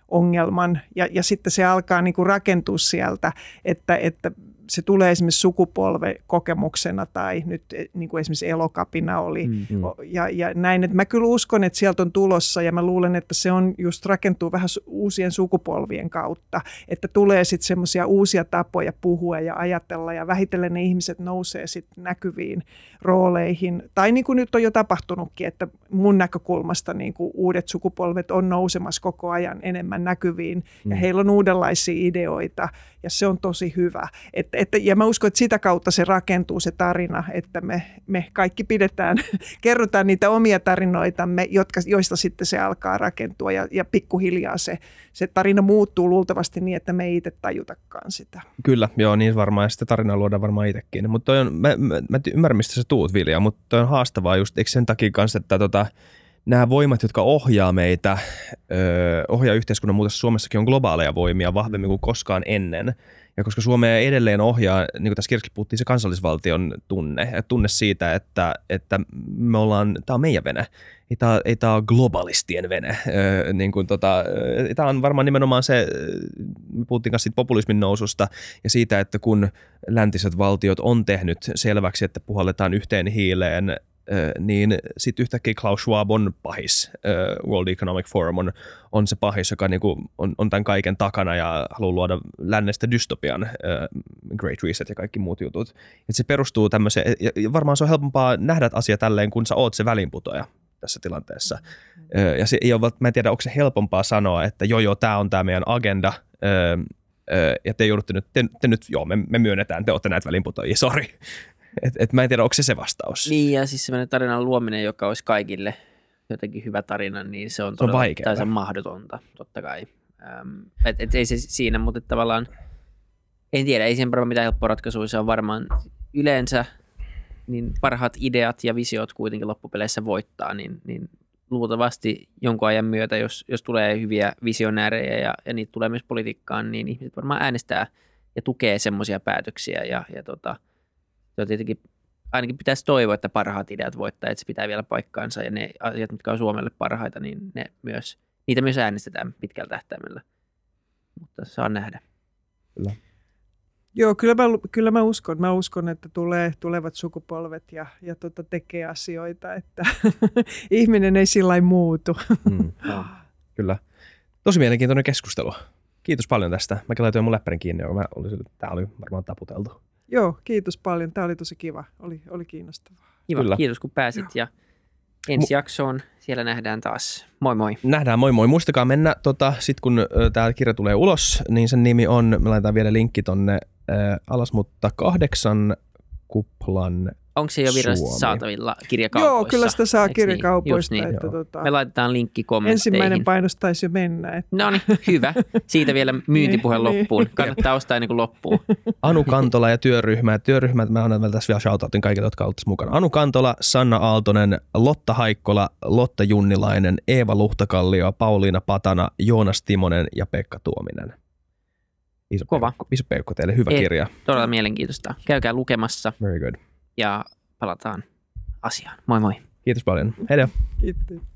ongelman. Ja, ja sitten se alkaa niin kuin rakentua sieltä, että, että se tulee esimerkiksi sukupolvekokemuksena tai nyt e, niin kuin esimerkiksi elokapina oli mm-hmm. ja, ja näin. Että mä kyllä uskon, että sieltä on tulossa ja mä luulen, että se on just rakentuu vähän uusien sukupolvien kautta, että tulee sitten semmoisia uusia tapoja puhua ja ajatella ja vähitellen ne ihmiset nousee sitten näkyviin rooleihin. Tai niin kuin nyt on jo tapahtunutkin, että mun näkökulmasta niin kuin uudet sukupolvet on nousemassa koko ajan enemmän näkyviin mm. ja heillä on uudenlaisia ideoita ja se on tosi hyvä. Et, et, ja mä uskon, että sitä kautta se rakentuu se tarina, että me, me kaikki pidetään, kerrotaan niitä omia tarinoitamme, jotka, joista sitten se alkaa rakentua ja, ja pikkuhiljaa se, se tarina muuttuu luultavasti niin, että me ei itse tajutakaan sitä. Kyllä, joo, niin varmaan ja sitä tarinaa luodaan varmaan itsekin. Mutta on, mä, mä, mä ymmärrän, mistä sä tuut Vilja, mutta on haastavaa just, eikö sen takia kanssa, että tota, nämä voimat, jotka ohjaa meitä, ohjaa yhteiskunnan muutossa Suomessakin on globaaleja voimia vahvemmin kuin koskaan ennen. Ja koska Suomea edelleen ohjaa, niin kuin tässä kirjassa puhuttiin, se kansallisvaltion tunne, tunne siitä, että, että me ollaan, tämä on meidän vene, ei tämä, ei tämä ole globalistien vene. Niin kuin tota, tämä on varmaan nimenomaan se, me puhuttiin kanssa siitä populismin noususta ja siitä, että kun läntiset valtiot on tehnyt selväksi, että puhalletaan yhteen hiileen niin sitten yhtäkkiä Klaus Schwab on pahis. World Economic Forum on, on se pahis, joka niinku on, on tämän kaiken takana ja haluaa luoda lännestä dystopian, Great Reset ja kaikki muut jutut. Et se perustuu tämmöiseen, ja varmaan se on helpompaa nähdä asia tälleen, kun sä oot se välinputoja tässä tilanteessa. Ja se ei ole, mä en tiedä, onko se helpompaa sanoa, että joo joo, tämä on tämä meidän agenda, ja te joudutte nyt, te, te nyt, joo, me, me myönnetään, te olette näitä välinputoajia, sori. Et, et mä en tiedä, onko se se vastaus. Niin, ja siis semmoinen tarinan luominen, joka olisi kaikille jotenkin hyvä tarina, niin se on, se on vaikeaa. Se mahdotonta, totta kai. Ähm, et, et ei se siinä, mutta tavallaan, en tiedä, ei siihen varmaan mitään helppoa ratkaisua, se on varmaan yleensä niin parhaat ideat ja visiot kuitenkin loppupeleissä voittaa, niin, niin luultavasti jonkun ajan myötä, jos, jos tulee hyviä visionäärejä ja, ja niitä tulee myös politiikkaan, niin ihmiset varmaan äänestää ja tukee semmoisia päätöksiä ja, ja tota, se on tietenkin, ainakin pitäisi toivoa, että parhaat ideat voittaa, että se pitää vielä paikkaansa ja ne asiat, mitkä on Suomelle parhaita, niin ne myös, niitä myös äänestetään pitkällä tähtäimellä. Mutta saa nähdä. Kyllä. Joo, kyllä mä, kyllä mä uskon. Mä uskon, että tulee, tulevat sukupolvet ja, ja tota, tekee asioita, että ihminen ei sillä muutu. mm, kyllä. Tosi mielenkiintoinen keskustelu. Kiitos paljon tästä. Mä laitoin mun läppärin kiinni, joka mä olisin, tää oli varmaan taputeltu. Joo, kiitos paljon. Tämä oli tosi kiva. Oli, oli kiinnostavaa. Kiva, Kyllä. kiitos kun pääsit Joo. ja ensi jaksoon siellä nähdään taas. Moi moi. Nähdään, moi moi. Muistakaa mennä, tota, sit kun tämä kirja tulee ulos, niin sen nimi on, me laitetaan vielä linkki tonne äh, alas, mutta kahdeksan kuplan Onko se jo virallisesti saatavilla kirjakaupoissa? Joo, kyllä sitä saa Eks niin? kirjakaupoista. Niin? Että tota, Me laitetaan linkki kommentteihin. Ensimmäinen painos taisi jo mennä. Että. No niin, hyvä. Siitä vielä myyntipuhe niin, loppuun. Niin. Kannattaa ostaa ennen kuin loppuu. Anu Kantola ja työryhmä. Työryhmät, mä annan vielä tässä vielä shoutoutin kaikille, jotka olette mukana. Anu Kantola, Sanna Aaltonen, Lotta Haikkola, Lotta Junnilainen, Eeva Luhtakallio, Pauliina Patana, Joonas Timonen ja Pekka Tuominen. Iso Kova. Peukko, iso peukko teille, hyvä Et, kirja. Todella mielenkiintoista. Käykää lukemassa. Very good ja palataan asiaan. Moi moi. Kiitos paljon. Heidä. Kiitos.